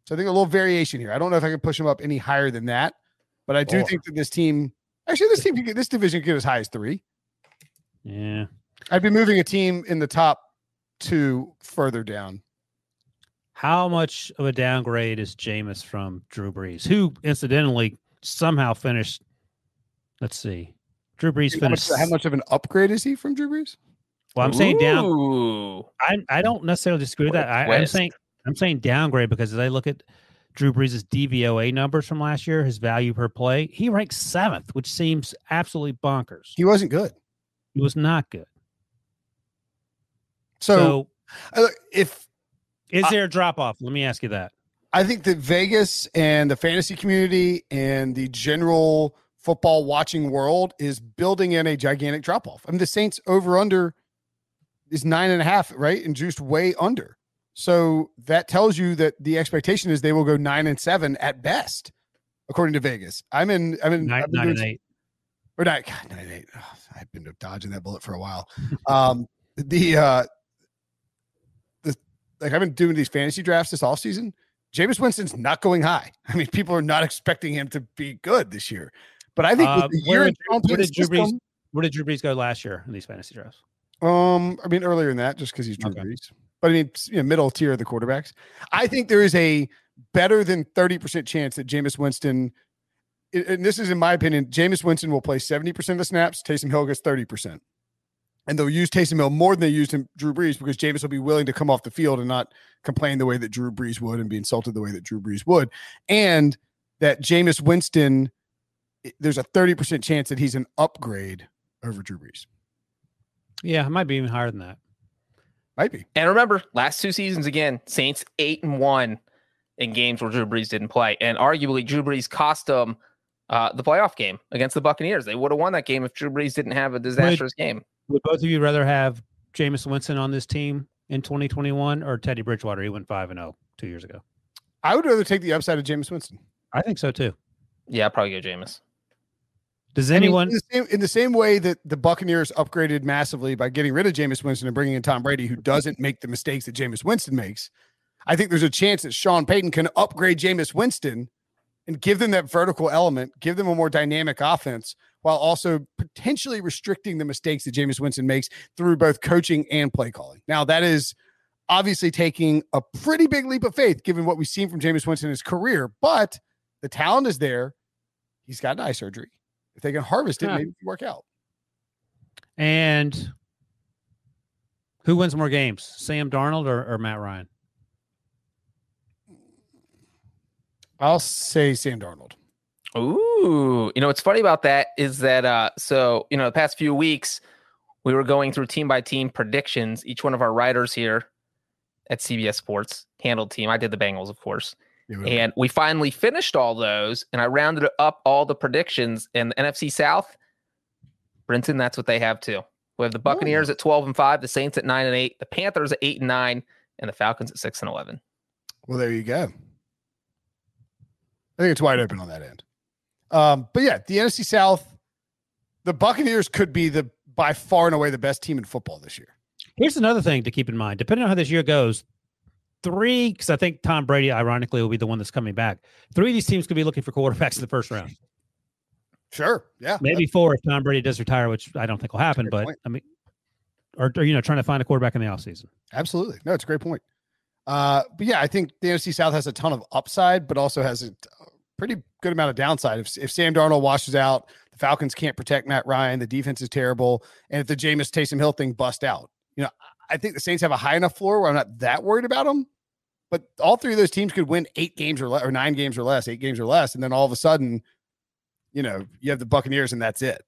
So I think a little variation here. I don't know if I can push them up any higher than that, but I do think that this team, actually, this team, could get, this division could get as high as three. Yeah. I'd be moving a team in the top two further down. How much of a downgrade is Jameis from Drew Brees, who incidentally somehow finished? Let's see. Drew Brees How much, finished. how much of an upgrade is he from Drew Brees? well, I'm saying down. I I don't necessarily disagree with that. I, I'm saying I'm saying downgrade because as I look at Drew Brees' DVOA numbers from last year, his value per play, he ranks seventh, which seems absolutely bonkers. He wasn't good. He was not good. So, So, if is there a drop off? Let me ask you that. I think that Vegas and the fantasy community and the general football watching world is building in a gigantic drop off. I mean, the Saints over under is nine and a half, right? And juiced way under. So that tells you that the expectation is they will go nine and seven at best, according to Vegas. I'm in, I'm in, Nine, I've been nine and eight. or not God, nine and eight. Ugh, I've been dodging that bullet for a while. Um, the uh, the like I've been doing these fantasy drafts this offseason. Jameis Winston's not going high. I mean, people are not expecting him to be good this year. But I think Uh, the where year did where did Drew Brees- Where did Drew Brees go last year in these fantasy drafts? um, I mean earlier than that, just because he's Drew Okay. Brees. But I mean, you know, middle tier of the quarterbacks. I think there is a better than 30% chance that Jameis Winston, and- and this is in my opinion, Jameis Winston will play 70% of the snaps, Taysom Hill gets 30%. And they'll use Taysom Hill more than they used him, Drew Brees because Jameis will be willing to come off the field and not complain the way that Drew Brees would and be insulted the way that Drew Brees would. And that Jameis Winston, there's a 30% chance that he's an upgrade over Drew Brees. Yeah, it might be even higher than that. Might be. And remember, last two seasons again, Saints eight and one in games where Drew Brees didn't play, and arguably Drew Brees cost them uh, the playoff game against the Buccaneers. They would have won that game if Drew Brees didn't have a disastrous game. Would both of you rather have Jameis Winston on this team in 2021 or Teddy Bridgewater? He went 5 and 0 two years ago. I would rather take the upside of Jameis Winston. I think so too. Yeah, I'd probably go Jameis. Does I mean, anyone in, the same, in the same way that the Buccaneers upgraded massively by getting rid of Jameis Winston and bringing in Tom Brady, who doesn't make the mistakes that Jameis Winston makes, I think there's a chance that Sean Payton can upgrade Jameis Winston and give them that vertical element, give them a more dynamic offense, while also potentially restricting the mistakes that Jameis Winston makes through both coaching and play calling. Now, that is obviously taking a pretty big leap of faith given what we've seen from Jameis Winston in his career, but the talent is there. He's got an eye surgery. If they can harvest it, maybe it can work out. and who wins more games, Sam Darnold or, or Matt Ryan? I'll say Sam Darnold. Ooh, you know what's funny about that is that uh so you know the past few weeks we were going through team by team predictions. Each one of our writers here at CBS Sports handled team. I did the Bengals, of course, and we finally finished all those. And I rounded up all the predictions in the NFC South. Brenton, that's what they have too. We have the Buccaneers at twelve and five, the Saints at nine and eight, the Panthers at eight and nine, and the Falcons at six and eleven. well, there you go. I think it's wide open on that end. Um, but yeah, the NFC South, the Buccaneers could be the by far and away the best team in football this year. Here's another thing to keep in mind. Depending on how this year goes, three, because I think Tom Brady, ironically, will be the one that's coming back. Three of these teams could be looking for quarterbacks in the first round. Sure. Yeah. Maybe four if Tom Brady does retire, which I don't think will happen. But point. I mean, or, or you know, trying to find a quarterback in the offseason. Absolutely. No, it's a great point. Uh, but yeah, I think the NFC South has a ton of upside, but also has a pretty good amount of downside. If, if Sam Darnold washes out, the Falcons can't protect Matt Ryan, the defense is terrible, and if the Jameis Taysom Hill thing bust out, you know, I think the Saints have a high enough floor where I'm not that worried about them. But all three of those teams could win eight games or less, or nine games or less, eight games or less, and then all of a sudden, you know, you have the Buccaneers, and that's it.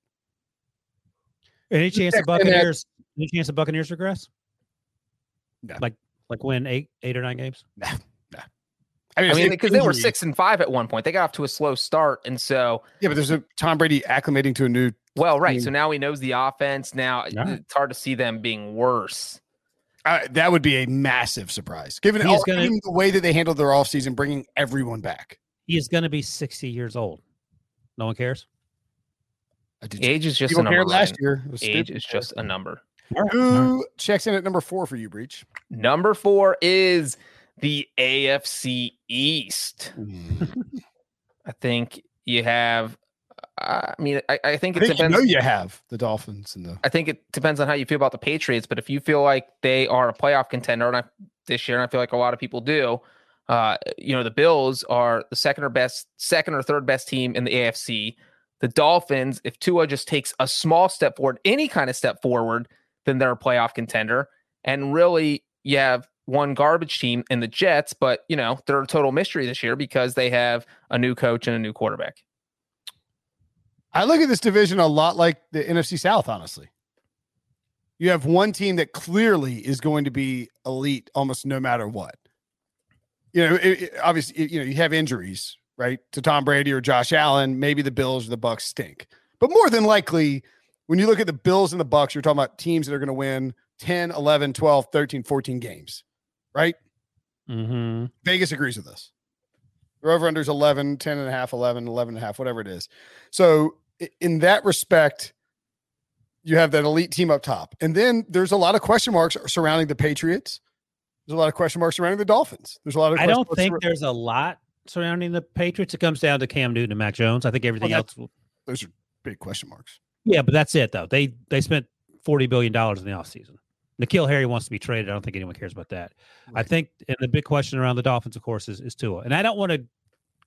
Any chance the Text in there. Buccaneers? Any chance the Buccaneers regress? No. Like like win eight eight or nine games? I it's- mean, because they were six and five at one point, they got off to a slow start, and so Yeah, but there's a Tom Brady acclimating to a new Well, right. mean- so now he knows the offense. Now Yeah. it's hard to see them being worse. Uh, that would be a massive surprise, given, all, gonna- given the way that they handled their offseason, bringing everyone back. He is going to be 60 years old. No one cares. I did Age is just a number. last year. Age is just a number. Who checks in at number four for you, Breech? Number four is the AFC East. I think you have. I mean, I, I think I it think you depends. know you have the Dolphins and the. I think it depends on how you feel about the Patriots. But if you feel like they are a playoff contender, and I, this year, and I feel like a lot of people do, uh, you know, the Bills are the second or best, second or third best team in the AFC. The Dolphins, if Tua just takes a small step forward, any kind of step forward, then they're a playoff contender. And really, you have one garbage team in the Jets, but you know, they're a total mystery this year because they have a new coach and a new quarterback. I look at this division a lot like the NFC South, honestly. You have one team that clearly is going to be elite almost no matter what. You know, it, it, obviously, it, you know, you have injuries, right? To Tom Brady or Josh Allen, maybe the Bills or the Bucks stink. But more than likely, when you look at the Bills and the Bucks, you're talking about teams that are going to win 10, 11, 12, 13, 14 games, right? Mm-hmm. Vegas agrees with us. The over unders 11, 10 and a half, 11, 11 and a half, whatever it is. So, in that respect, you have that elite team up top. And then there's a lot of question marks surrounding the Patriots. There's a lot of question marks surrounding the Dolphins. There's a lot of I don't think there's a lot surrounding the Patriots. It comes down to Cam Newton and Mac Jones. I think everything Well, else those are big question marks. Yeah, but that's it though. They they spent forty billion dollars in the offseason. N'Keal Harry wants to be traded. I don't think anyone cares about that. I think and the big question around the Dolphins, of course, is, is Tua. And I don't want to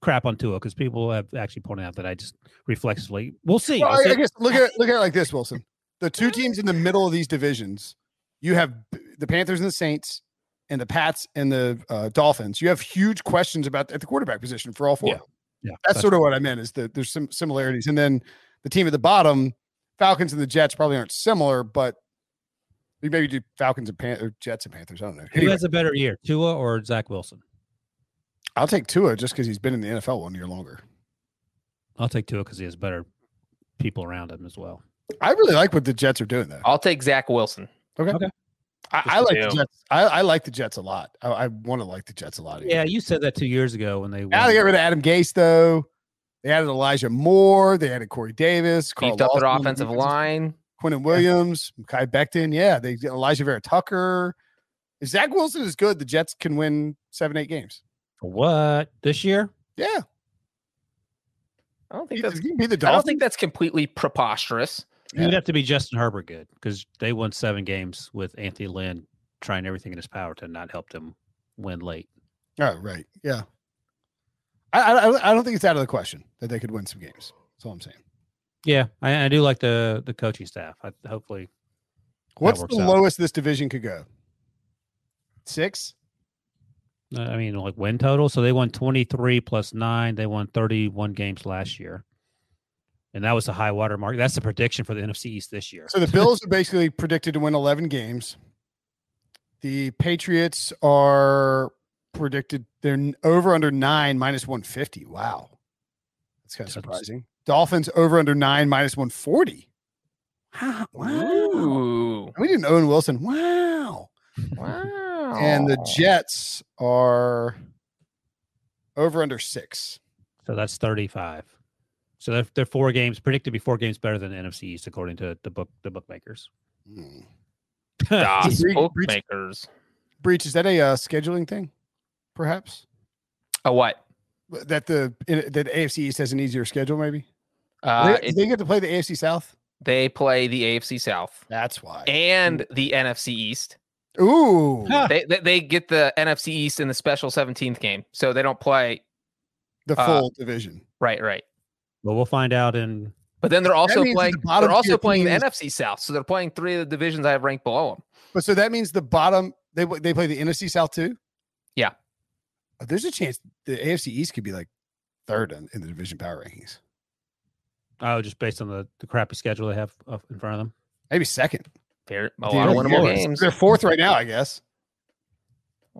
crap on Tua because people have actually pointed out that I just reflexively we'll see. Well, We'll I, see. I guess look at it, look at it like this, Wilson. The two teams in the middle of these divisions, you have the Panthers and the Saints, and the Pats and the uh, Dolphins. You have huge questions about at the quarterback position for all four. Yeah. yeah, That's sort of what I meant. Is that there's some similarities, and then the team at the bottom, Falcons and the Jets probably aren't similar, but we maybe do Falcons and Pan- or Jets and Panthers. I don't know. who Anyway, has a better year, Tua or Zach Wilson? I'll take Tua just because he's been in the NFL one year longer. I'll take Tua because he has better people around him as well. I really like what the Jets are doing though. I'll take Zach Wilson. I, Just I like the. Jets. I, I like the Jets a lot. I, I want to like the Jets a lot. Yeah, you said that two years ago when they Now won. they got rid of Adam Gase though. They added Elijah Moore. They added Corey Davis. Carl Beefed up their Lawson on the offensive defensive- line. Quinnen Williams, Mekhi Becton. Yeah, they Alijah Vera-Tucker. If Zach Wilson is good, the Jets can win seven, eight games. what this year? Yeah, I don't think he, that's he can beat the I don't think that's completely preposterous. You would have to be Justin Herbert good because they won seven games with Anthony Lynn trying everything in his power to not help them win late. Oh, right. Yeah. I, I I don't think it's out of the question that they could win some games. That's all I'm saying. Yeah, I, I do like the the coaching staff. I, hopefully, What's the out. lowest this division could go? Six. uh, I mean, like win total. So they won twenty three plus nine. They won thirty one games last year, and that was the high water mark. That's the prediction for the NFC East this year. So the Bills are basically predicted to win 11 games. The Patriots are predicted they're over under nine minus 150. Wow. That's kind of surprising. Dolphins over under nine minus 140. Wow. wow. Ooh. We didn't Owen Wilson. Wow. Wow. And the Jets are over under six. So that's thirty five. So they're, they're four games predicted to be four games better than the NFC East according to the book the bookmakers. Hmm. Das Breech- bookmakers. Breech, is that a uh, scheduling thing? Perhaps A what? that the that the AFC East has an easier schedule, maybe. Uh, they, it- they get to play the AFC South. they play the AFC South That's why. and the NFC East. Ooh, Huh. They, they they get the NFC East in the special 17th game, so they don't play. the uh, full division. Right, right. But we'll find out in But then they're also playing. the they're also tier playing the NFC South, so they're playing three of the divisions I have ranked below them. But so that means the bottom they they play the NFC South too. Yeah. Uh, There's a chance the AFC East could be like third in, in the division power rankings. Oh, just based on the, the crappy schedule they have up in front of them. Maybe second. Fair, a Dude, lot of yeah, winnable they're- games. They're fourth right now, I guess.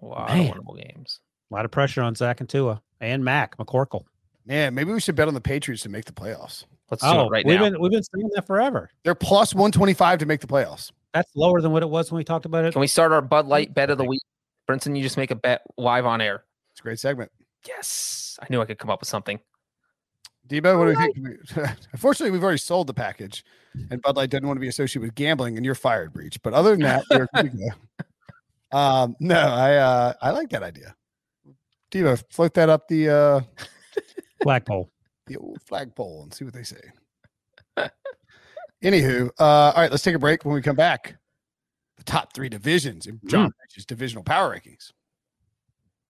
A lot Man. of winnable games. A lot of pressure on Zach and Tua and Mac McCorkle. Man, maybe we should bet on the Patriots to make the playoffs. Let's do Oh, it right we've now. been we've been saying that forever. They're plus 125 to make the playoffs. That's lower than what it was when we talked about it. Can we start our Bud Light bet of the week? Brinson, you just make a bet live on air. It's a great segment. Yes, I knew I could come up with something. Debo, what do you think? Unfortunately, we've already sold the package, and Bud Light doesn't want to be associated with gambling, and you're fired, Breech. But other than that. Um, no, I uh, I like that idea. Debo, float that up the uh, Flagpole. the old flagpole and see what they say. Anywho, uh, all right, let's take a break. When we come back, the top three divisions in John Breech's divisional power rankings.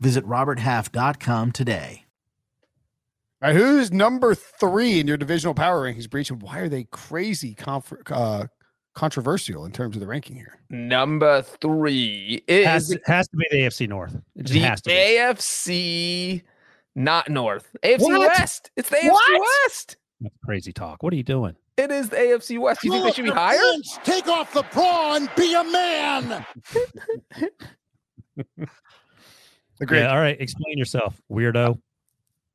Visit RobertHalf.com today. All right, who's number three in your divisional power rankings, Breech, and why are they crazy conf- uh, controversial in terms of the ranking here? Number three is Has, has to be the AFC North. It just the has to be. AFC, not North. AFC What? West. It's the AFC What? West. That's crazy talk. What are you doing? It is the AFC West. You think they should be higher? pants, Take off the bra and be a man. Agreed. Yeah, all right. Explain yourself, weirdo.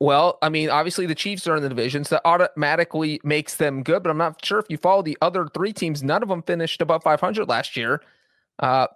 Well, I mean, obviously the Chiefs are in the division, so that automatically makes them good. But I'm not sure if you follow the other three teams. None of them finished above 500 last year, uh,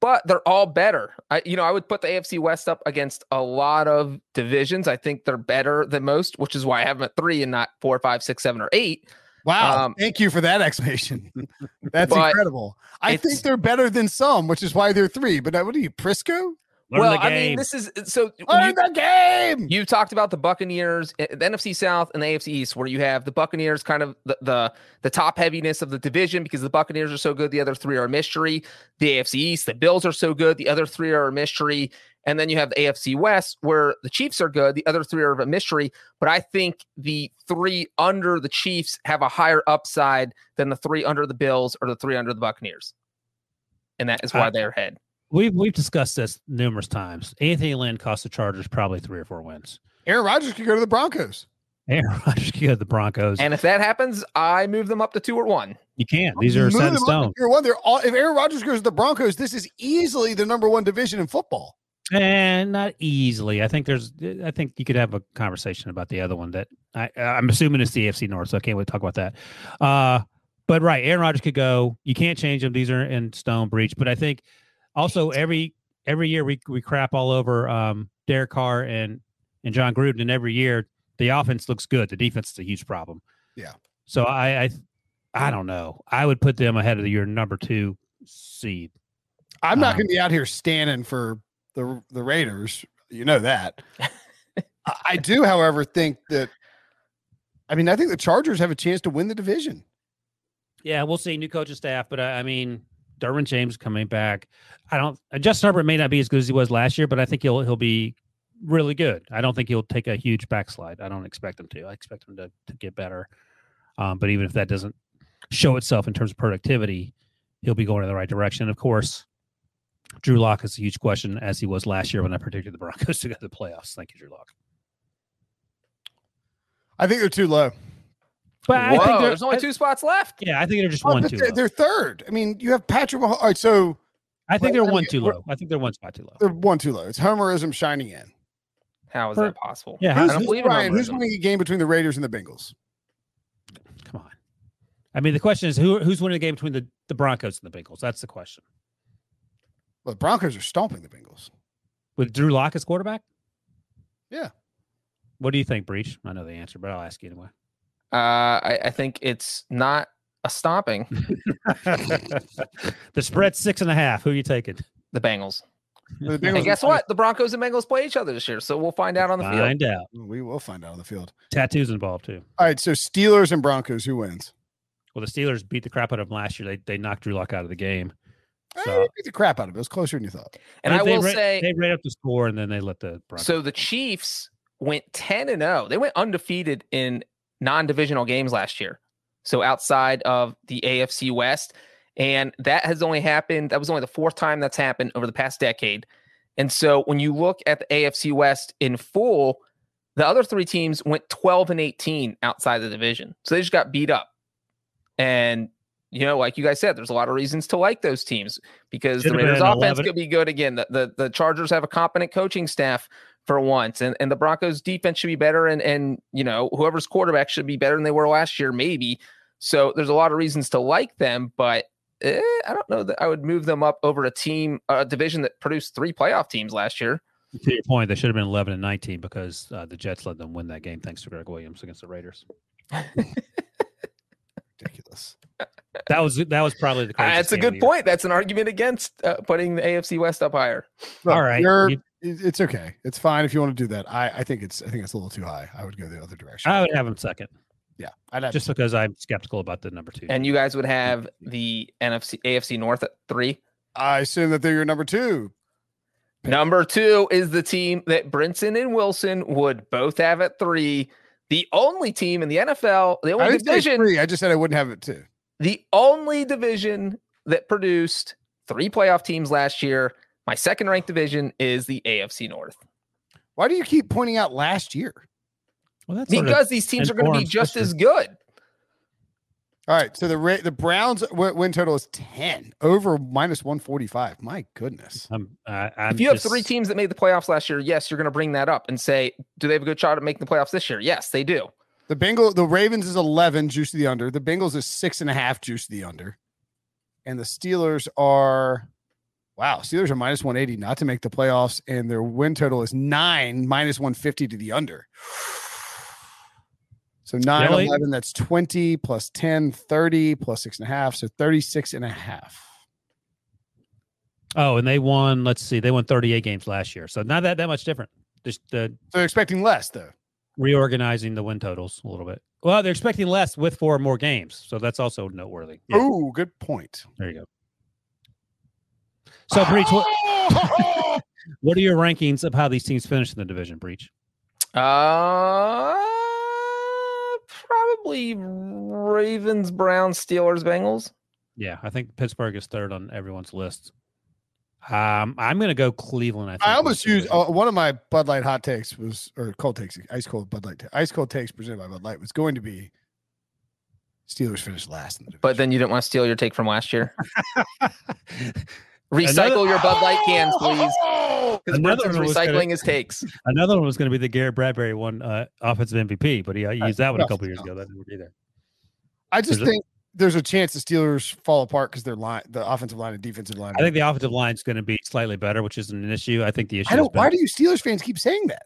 but they're all better. I, you know, I would put the AFC West up against a lot of divisions. I think they're better than most, which is why I have them at three and not four, five, six, seven, or eight. Wow. Um, Thank you for that explanation. That's incredible. I think they're better than some, which is why they're three. But what are you, Prisco? Learn well, the I mean, this is so. Learn you- the game. You've talked about the Buccaneers, eh, the NFC South and the AFC East, where you have the Buccaneers kind of the, the the top heaviness of the division because the Buccaneers are so good. The other three are a mystery. The AFC East, the Bills are so good. The other three are a mystery. And then you have the AFC West, where the Chiefs are good. The other three are a mystery. But I think the three under the Chiefs have a higher upside than the three under the Bills or the three under the Buccaneers. And that is why I- they're ahead. We've we've discussed this numerous times. Anthony Lynn cost the Chargers probably three or four wins. Aaron Rodgers could go to the Broncos. Aaron Rodgers could go to the Broncos. And if that happens, I move them up to two or one. you can't. These are set in them up to one. They're all, if Aaron Rodgers goes to the Broncos, this is easily the number one division in football. And not easily. I think there's. I think you could have a conversation about the other one. That I, I'm assuming it's the AFC North. So I can't wait to talk about that. Uh, but right, Aaron Rodgers could go. You can't change them. These are in stone Breech. But I think also every every year we we crap all over um, Derek Carr and and Jon Gruden, and every year the offense looks good. The defense is a huge problem. Yeah. So I I I don't know. I would put them ahead of your number two seed. I'm not Um, going to be out here standing for the the Raiders. You know that. I, I do, however, think that. I mean, I think the Chargers have a chance to win the division. Yeah, we'll see. New coaching staff, but I, I mean, Derwin James coming back. I don't. Justin Herbert may not be as good as he was last year, but I think he'll he'll be really good. I don't think he'll take a huge backslide. I don't expect him to. I expect him to to get better. Um, but even if that doesn't show itself in terms of productivity, he'll be going in the right direction. Of course, Drew Lock is a huge question, as he was last year when I predicted the Broncos to go to the playoffs. Thank you, Drew Lock. I think they're too low. But I Whoa, think there's only I- two spots left. Yeah, I think they're just Oh, one too. they're, they're third. I mean, you have Patrick. Mahomes. All right, so I think they're I one too low. I think they're one spot too low. they're one too low. It's Homerism shining in. How is For- that possible? Yeah, I Who's, don't who's, believe Ryan, who's winning a game between the Raiders and the Bengals? Come on. I mean, the question is who who's winning the game between the, the Broncos and the Bengals? That's the question. Well, the Broncos are stomping the Bengals. With Drew Lock as quarterback? Yeah. What do you think, Breech? I know the answer, but I'll ask you anyway. Uh, I, I think it's not a stopping. the spread's six and a half. Who are you taking? The Bengals. The And guess are- what? The Broncos and Bengals play each other this year, so we'll find out on the field. Find out. We will find out on the field. Tattoos involved too. All right, so Steelers and Broncos, who wins? Well, the Steelers beat the crap out of them last year. They they knocked Drew Lock out of the game. So- you beat the crap out of it. It was closer than you thought. And They- I will ra- say, they ran up the score and then they let the Broncos. so the Chiefs went 10 and 0. They went undefeated in non-divisional games last year. So outside of the AFC West, and that has only happened that was only the fourth time that's happened over the past decade. And so when you look at the AFC West in full, the other three teams went 12 and 18 outside the division. So they just got beat up. And you know, like you guys said, there's a lot of reasons to like those teams because Should've the Raiders' offense 11. could be good again. The, the the Chargers have a competent coaching staff for once, and, and the Broncos' defense should be better, and and you know whoever's quarterback should be better than they were last year, maybe. So there's a lot of reasons to like them, but eh, I don't know that I would move them up over a team, a division that produced three playoff teams last year. To your point, they should have been 11 and 19 because uh, the Jets let them win that game thanks to Gregg Williams against the Raiders. Ridiculous. That was that was probably the Uh, That's a game of good point. That's an argument against uh, putting the AFC West up higher. Look, All right, you're- you- it- it's okay. It's fine if you want to do that. I, I think it's I think it's a little too high. I would go the other direction. I would have him second, yeah, I'd have just because I'm skeptical about the number two. And you guys would have the NFC AFC North at three. I assume that they're your number two. Number two is the team that Brinson and Wilson would both have at three. The only team in the NFL, the only didn't division, three. I just said I wouldn't have it two. the only division that produced three playoff teams last year. My second ranked division is the AFC North Why do you keep pointing out last year? well, that's sort of- because these teams are going to be just history. as good. All right, so the Ra- the Browns w- win total is ten over minus one forty five. My goodness. I'm, I, I'm if you have three teams that made the playoffs last year, yes, you're going to bring that up and say, do they have a good shot at making the playoffs this year? Yes, they do. The Bengal, the Ravens is eleven, juice to the under. The Bengals is six and a half, juice to the under, and the Steelers are, wow, Steelers are minus one eighty not to make the playoffs, and their win total is nine, minus one fifty to the under. So 9, Really? 11, that's 20 plus 10, 30 plus six and a half. So 36 and a half. Oh, and they won. Let's see, they won 38 games last year, so not that that much different. Just So they're expecting less though. reorganizing the win totals a little bit. Well, they're expecting less with four more games, so that's also noteworthy. Yeah, Oh, good point. there you go. So, Breech, what, what are your rankings of how these teams finish in the division? Breech. Uh, probably Ravens, Browns, Steelers, Bengals. Yeah, I think Pittsburgh is third on everyone's list. Um, I'm going to go Cleveland. I, think I almost used uh, one of my Bud Light hot takes was, or cold takes, ice cold Bud Light, ice cold takes presented by Bud Light was going to be Steelers finished last in the. But then you didn't want to steal your take from last year. Recycle your Bud Light cans, please. Because Another Brinson's one was gonna- recycling his takes. Another one was going to be the Garrett Bradbury one, uh, offensive MVP, but he, uh, he used that one a no, couple years ago. That didn't work either. I just There's a- think there's a chance the Steelers fall apart because their line, the offensive line and defensive line. I think the offensive line is going to be slightly better, which isn't an issue. I think the issue I don't. is Why do you Steelers fans keep saying that?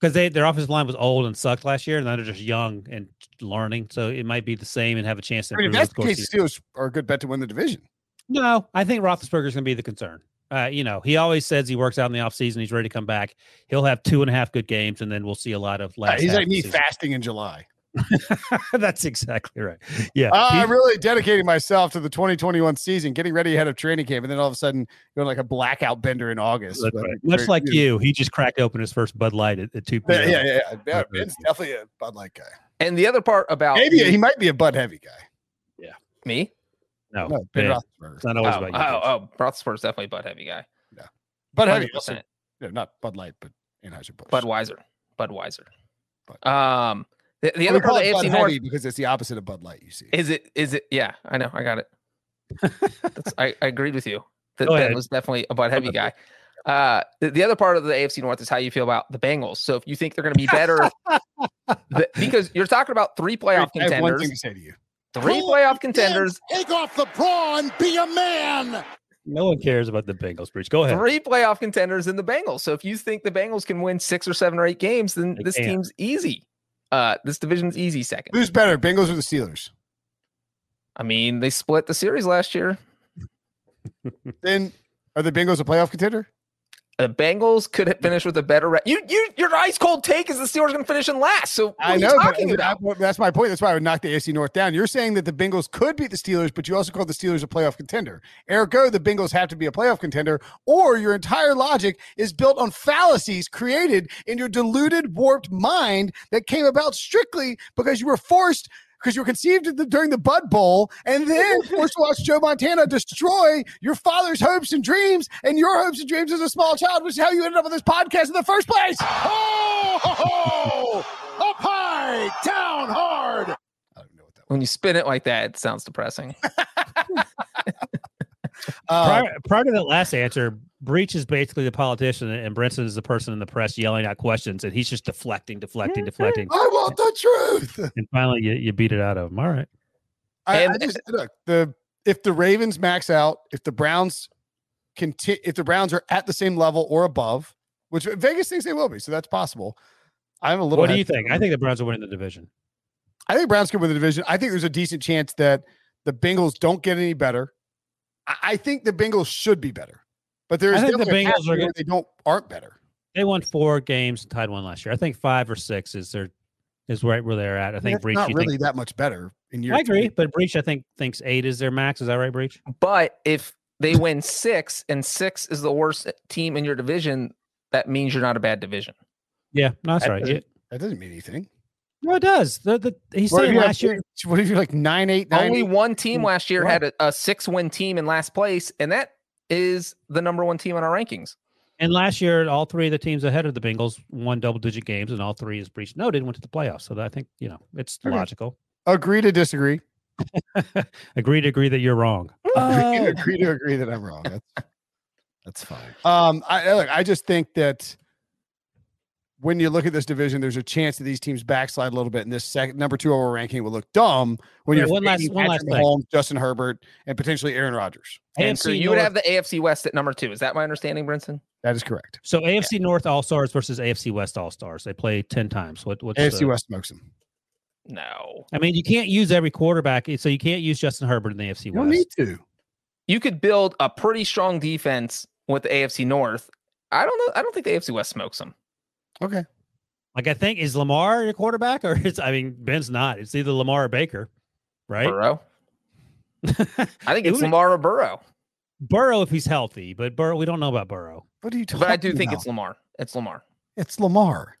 because they their offensive line was old and sucked last year, and now they're just young and learning. So it might be the same and have a chance to I mean, if that's the case, the Steelers are a good bet to win the division. No, I think Roethlisberger's going to be the concern. Uh, you know, he always says he works out in the offseason. He's ready to come back. He'll have two and a half good games, and then we'll see a lot of last. He's half like me season. fasting in July. That's exactly right. Yeah, I'm really dedicating myself to the 2021 season, getting ready ahead of training camp, and then all of a sudden going like a blackout bender in August. that's right. much like you, he just cracked open his first Bud Light at, at two Yeah, p.m. yeah, yeah. yeah. yeah Ben's definitely a Bud Light guy. And the other part about Maybe me, he might be a Bud Heavy guy. Yeah. Me. No, No, Ben Ben, Roethlisberger. it's not always Oh, about you. oh, Vince. oh, Roethlisberger's definitely a Bud heavy guy. Yeah, Bud Heavy, 100%. also, yeah, not Bud Light, but Anheuser Busch. Budweiser. Budweiser. Bud. Um, the, the We other part of it the Bud AFC North Heavy because it's the opposite of Bud Light. You see, is it is it yeah i know i got it That's, I, I agreed with you that ben was definitely a butt heavy guy uh the, the other part of the afc north is how you feel about the bengals so if you think they're going to be better the- because you're talking about three playoff I have one contenders thing to say to you. Three Cool playoff contenders Take off the bra and be a man. No one cares about the Bengals, Breech. Go ahead. three playoff contenders in the bengals so if you think the bengals can win six or seven or eight games then They this can. team's easy uh this division's easy second Who's better, Bengals or the Steelers? i mean they split the series last year Then are the Bengals a playoff contender? The Bengals could have finished with a better. Re- you, you, your ice cold take is the Steelers going to finish in last. So I know, talking about? That's my point. That's why I would knock the AC North down. You're saying that the Bengals could beat the Steelers, but you also call the Steelers a playoff contender. Ergo, the Bengals have to be a playoff contender, or your entire logic is built on fallacies created in your deluded, warped mind that came about strictly because you were forced. Because you were conceived the, during the Bud Bowl, and then forced to watch Joe Montana destroy your father's hopes and dreams, and your hopes and dreams as a small child, which is how you ended up on this podcast in the first place. Ho, ho, ho! Up high, down hard. I don't know what that when you spin it like that, it sounds depressing. Uh, prior, prior to that last answer, Breech is basically the politician, and Brinson is the person in the press yelling out questions, and he's just deflecting, deflecting, deflecting, I want the truth. and finally you, you beat it out of him. All right. I, I just look the if the Ravens max out, if the Browns continue, if the Browns are at the same level or above, which Vegas thinks they will be, so that's possible. I'm a little. What do you think? I think the Browns are winning the division. I think Browns could win the division. I think there's a decent chance that the Bengals don't get any better. I, I think the Bengals should be better, but there's I think the Bengals are where they don't aren't better. They won four games and tied one last year. I think five or six is their is right where they're at. I think Breech. not really think, that much better in year. I agree, three. but Breech I think thinks eight is their max. Is that right, Breech? But if they win six and six is the worst team in your division, that means you're not a bad division. Yeah, no, that's That right. doesn't- Yeah. That doesn't mean anything. No, it does. The, the, he's What saying you have last year. What if you're like nine eight nine? Only eight? one team last year Right. had a, a six win team in last place, and that is the number one team in our rankings. And last year, all three of the teams ahead of the Bengals won double digit games, and all three, as Breech noted, went to the playoffs. So I think, you know, it's Okay. logical. Agree to disagree. agree to agree that you're wrong. agree, to, agree to agree that I'm wrong. That's that's fine. Um, I look. I just think that when you look at this division, there's a chance that these teams backslide a little bit, and this second number two overall ranking will look dumb when Yeah, you're one last- one Patrick last thing. Mahomes, Justin Herbert, and potentially Aaron Rodgers. And so AFC you would North- have the AFC West at number two. Is that my understanding, Brinson? That is correct. So AFC North All Stars versus AFC West All Stars. They play ten times. What? What's AFC the- West smokes them. No. I mean, you can't use every quarterback, so you can't use Justin Herbert in the AFC You West. don't need to. You could build a pretty strong defense with the AFC North. I don't know. I don't think the AFC West smokes them. Okay. Like I think is Lamar your quarterback, or it's I mean Ben's not. It's either Lamar or Baker, right? Burrow. I think it's Lamar or Burrow, Burrow if he's healthy, but Burrow we don't know about Burrow. What are you talking but I do think about? it's Lamar. It's Lamar. It's Lamar.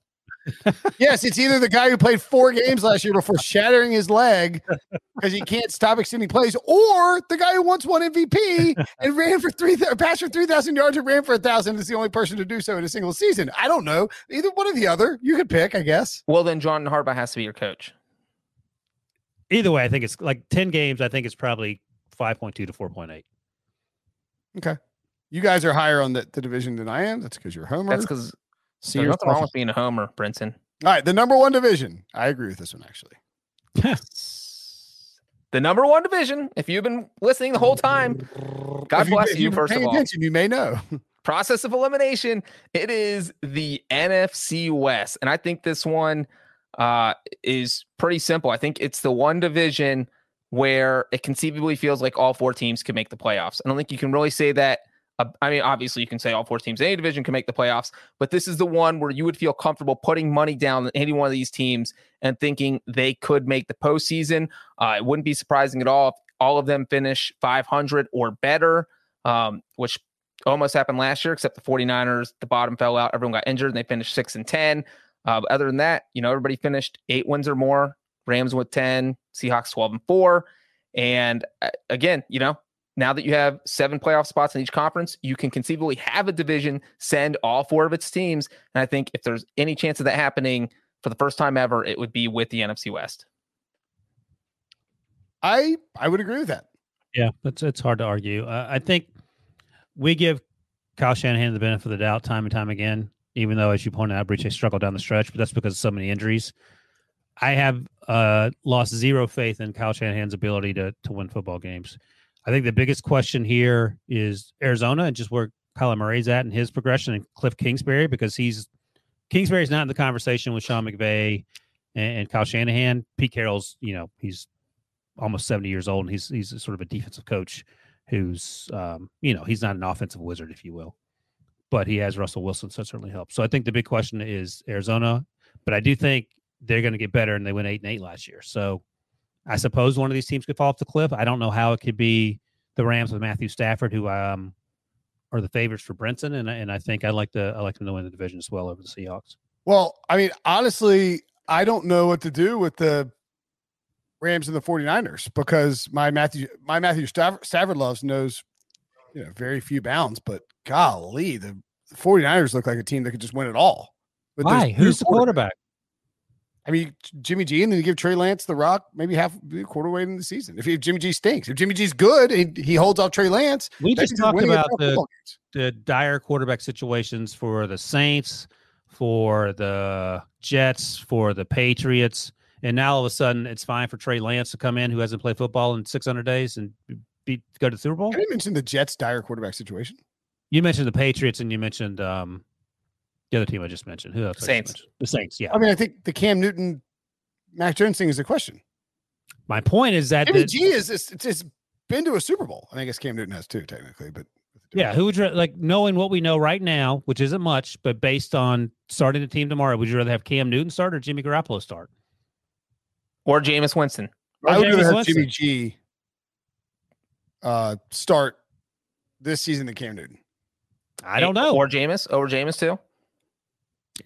Yes, it's either the guy who played four games last year before shattering his leg because he can't stop extending plays, or the guy who once won MVP and ran for three, passed for three thousand yards and ran for a thousand is the only person to do so in a single season. I don't know either one or the other. You could pick, I guess. Well, then John Harbaugh has to be your coach. Either way, I think it's like ten games. I think it's probably five point two to four point eight. Okay. You guys are higher on the, the division than I am. That's because you're a homer. That's because See there's nothing wrong with being a homer, Brinson. All right, the number one division. I agree with this one actually. The number one division. If you've been listening the whole time, God If bless you, you've first of all. attention, you may know. process of elimination. It is the NFC West, and I think this one uh, is pretty simple. I think it's the one division where it conceivably feels like all four teams can make the playoffs. I don't think you can really say that. Uh, I mean, obviously, you can say all four teams in any division can make the playoffs, but this is the one where you would feel comfortable putting money down on any one of these teams and thinking they could make the postseason. Uh, it wouldn't be surprising at all if all of them finish 500 or better, um, which almost happened last year, except the 49ers, the bottom fell out. Everyone got injured and they finished six and 10. Uh, other than that, you know, everybody finished eight wins or more. Rams with 10, Seahawks 12 and four. And uh, again, you know, now that you have seven playoff spots in each conference, you can conceivably have a division send all four of its teams. And I think if there's any chance of that happening for the first time ever, it would be with the NFC West. I I would agree with that. Yeah, it's it's hard to argue. Uh, I think we give Kyle Shanahan the benefit of the doubt time and time again, even though, as you pointed out, Breech they struggled down the stretch, but that's because of so many injuries. I have uh, lost zero faith in Kyle Shanahan's ability to to win football games. I think the biggest question here is Arizona and just where Kyler Murray's at and his progression and Cliff Kingsbury because he's Kingsbury's not in the conversation with Sean McVay and, and Kyle Shanahan. Pete Carroll's, you know, he's almost 70 years old and he's he's sort of a defensive coach who's um, you know, he's not an offensive wizard, if you will. But he has Russell Wilson, so it certainly helps. So I think the big question is Arizona, but I do think they're going to get better and they went eight and eight last year. So I suppose one of these teams could fall off the cliff. I don't know how it could be the Rams with Matthew Stafford, who um are the favorites for Brenton, and I- and I think I like the I like them to win the division as well over the Seahawks. Well, I mean, honestly, I don't know what to do with the Rams and the 49ers because my Matthew my Matthew Stafford, Stafford loves knows you know very few bounds, but golly, the, the 49ers look like a team that could just win it all. But Why? Who's the quarterbacks. quarterback? I mean, Jimmy G, and then you give Trey Lance the rock maybe half a quarter way in the season. If, Jimmy G stinks, if Jimmy G's good and he holds off Trey Lance, We just talked about the, the dire quarterback situations for the Saints, for the Jets, for the Patriots, and now all of a sudden it's fine for Trey Lance to come in, who hasn't played football in 600 days, and beat go to the Super Bowl. I didn't mention the Jets' dire quarterback situation. You mentioned the Patriots, and you mentioned um, the other team I just mentioned. Who else? Saints. The Saints. Yeah. I mean, I think the Cam Newton, Mac Jones thing is a question. My point is that Jimmy the, G is it's, it's, it's been to a Super Bowl. I, mean, I guess Cam Newton has too, technically, but Yeah, who would you like knowing what we know right now, which isn't much, but based on starting the team tomorrow, would you rather have Cam Newton start or Jimmy Garoppolo start? Or Jameis Winston. Or I would rather have Winston? Jimmy G uh, start this season than Cam Newton. I don't know. Or Jameis. Or Jameis too.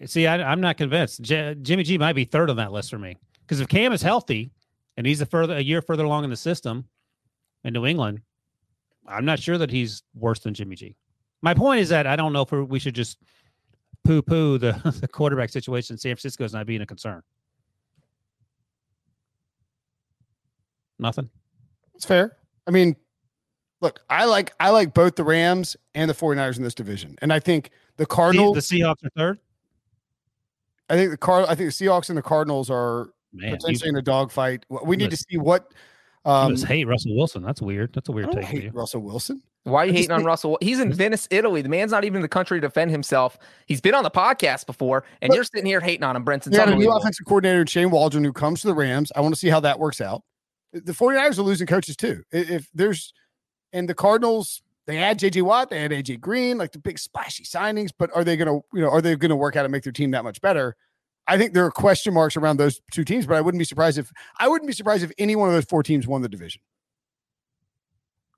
See, I, I'm not convinced. J- Jimmy G might be third on that list for me because if Cam is healthy and he's a further a year further along in the system in New England, I'm not sure that he's worse than Jimmy G. My point is that I don't know if we're- should just poo poo the, the quarterback situation in San Francisco is not being a concern. Nothing. It's fair. I mean, look, I like I like both the Rams and the 49ers in this division. And I think the The, Cardinals the Seahawks are third. I think the car. I think the Seahawks and the Cardinals are Man, you, potentially in a dogfight. We need to see what you um must hate Russell Wilson. That's weird. That's a weird don't take. from you. hate Russell Wilson. Why are you I hating on think- Russell? He's in Venice, Italy. The man's not even in the country to defend himself. He's been on the podcast before, and But- you're sitting here hating on him, Brinson. They got a new offensive coordinator, Shane Waldron, who comes to the Rams. I want to see how that works out. The 49ers are losing coaches too. If there's and the Cardinals, they had JJ Watt, they had AJ Green, like the big splashy signings, but are they gonna, you know, are they gonna work out and make their team that much better? I think there are question marks around those two teams, but I wouldn't be surprised if I wouldn't be surprised if any one of those four teams won the division.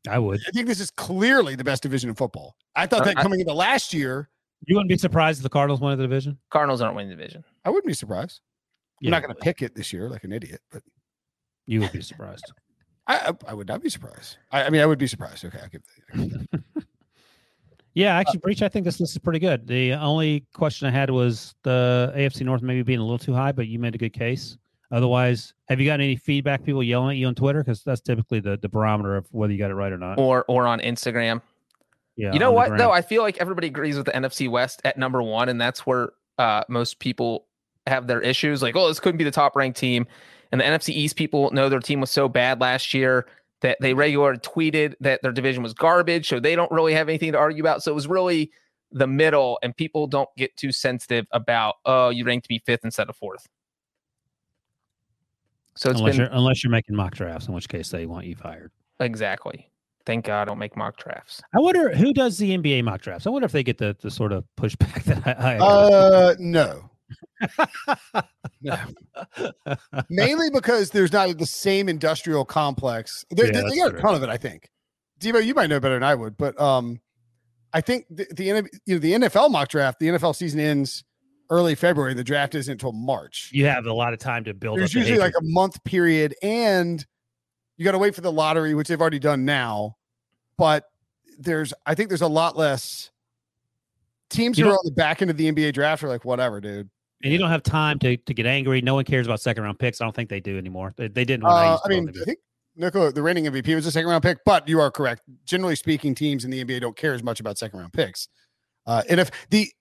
I would. I think this is clearly the best division in football. I thought that coming into last year, You wouldn't be surprised if the Cardinals won the division. Cardinals aren't winning the division. I wouldn't be surprised. Yeah, I'm not going to pick it this year like an idiot, but You would be surprised. I I, I would not be surprised. I, I mean, I would be surprised. Okay, I'll give, I'll give. Yeah, actually, Breech, I think this list is pretty good. The only question I had was the AFC North maybe being a little too high, but you made a good case. Otherwise, have you gotten any feedback? People yelling at you on Twitter because that's typically the, the barometer of whether you got it right or not. Or or on Instagram. Yeah, you know on what though? I feel like everybody agrees with the NFC West at number one, and that's where uh, most people have their issues. Like, oh, this couldn't be the top ranked team. And the NFC East people know their team was so bad last year that they regularly tweeted that their division was garbage, so they don't really have anything to argue about. So it was really the middle, and people don't get too sensitive about oh, you ranked me fifth instead of fourth. So it's unless been you're unless you're making mock drafts, in which case they want you fired. exactly. Thank God I don't make mock drafts. I wonder who does the NBA mock drafts. I wonder if they get the, the sort of pushback that I. I Uh, no. Mainly because there's not the same industrial complex. There, Yeah, they, got a ton of it, I think. Devo, you might know better than I would, but um, I think the, the you know the NFL mock draft, the NFL season ends early February. The draft isn't until March. you have a lot of time to build. There's usually like a month period, and you got to wait for the lottery, which they've already done now. But there's, I think there's a lot less teams You who are on the back end of the NBA draft are like, whatever, dude. And you don't have time to, to get angry. No one cares about second round picks. I don't think they do anymore. They, they didn't. I, Uh, used I mean, I think Nikola, the reigning MVP was a second round pick, but you are correct. Generally speaking, teams in the NBA don't care as much about second round picks. Uh, and if the,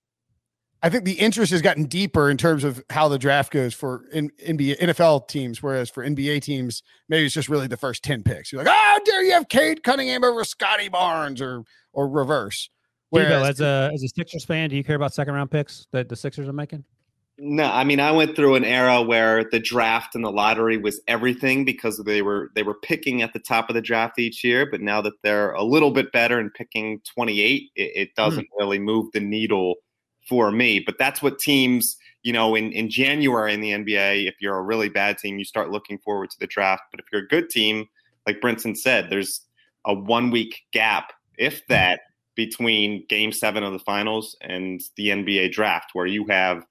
I think the interest has gotten deeper in terms of how the draft goes for in, NBA NFL teams, whereas for NBA teams, maybe it's just really the first ten picks. You're like, oh, how dare you have Cade Cunningham over Scottie Barnes or or reverse. Whereas as a as a Sixers fan, do you care about second round picks that the Sixers are making? No, I mean I went through an era where the draft and the lottery was everything because they were they were picking at the top of the draft each year. But now that they're a little bit better and picking 28, it, it hmm. doesn't really move the needle for me. But that's what teams, you know, in in January in the NBA, if you're a really bad team, you start looking forward to the draft. But if you're a good team, like Brinson said, there's a one week gap, if that, between Game Seven of the Finals and the NBA draft, where you have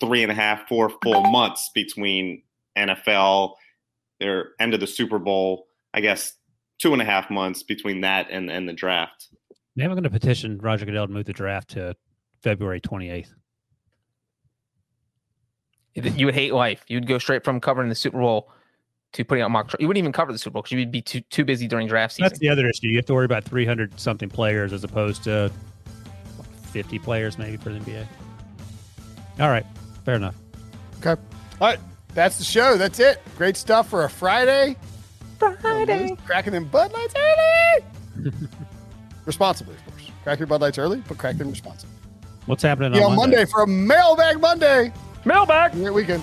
three and a half, four full months between NFL, their end of the Super Bowl, I guess two and a half months between that and, and the draft. Maybe I'm going to petition Roger Goodell to move the draft to February 28th. You would hate life. You would go straight from covering the Super Bowl to putting out mock. You wouldn't even cover the Super Bowl because you would be too too busy during draft season. That's the other issue. You have to worry about 300 something players as opposed to 50 players maybe for the NBA. All right, fair enough. Okay. All right. That's the show. That's it. Great stuff for a Friday. Friday. Cracking them Bud Lights early. responsibly, of course. Crack your Bud Lights early, but crack them responsibly. What's happening on on Monday? Monday for a Mailbag Monday. Mailbag. Great weekend.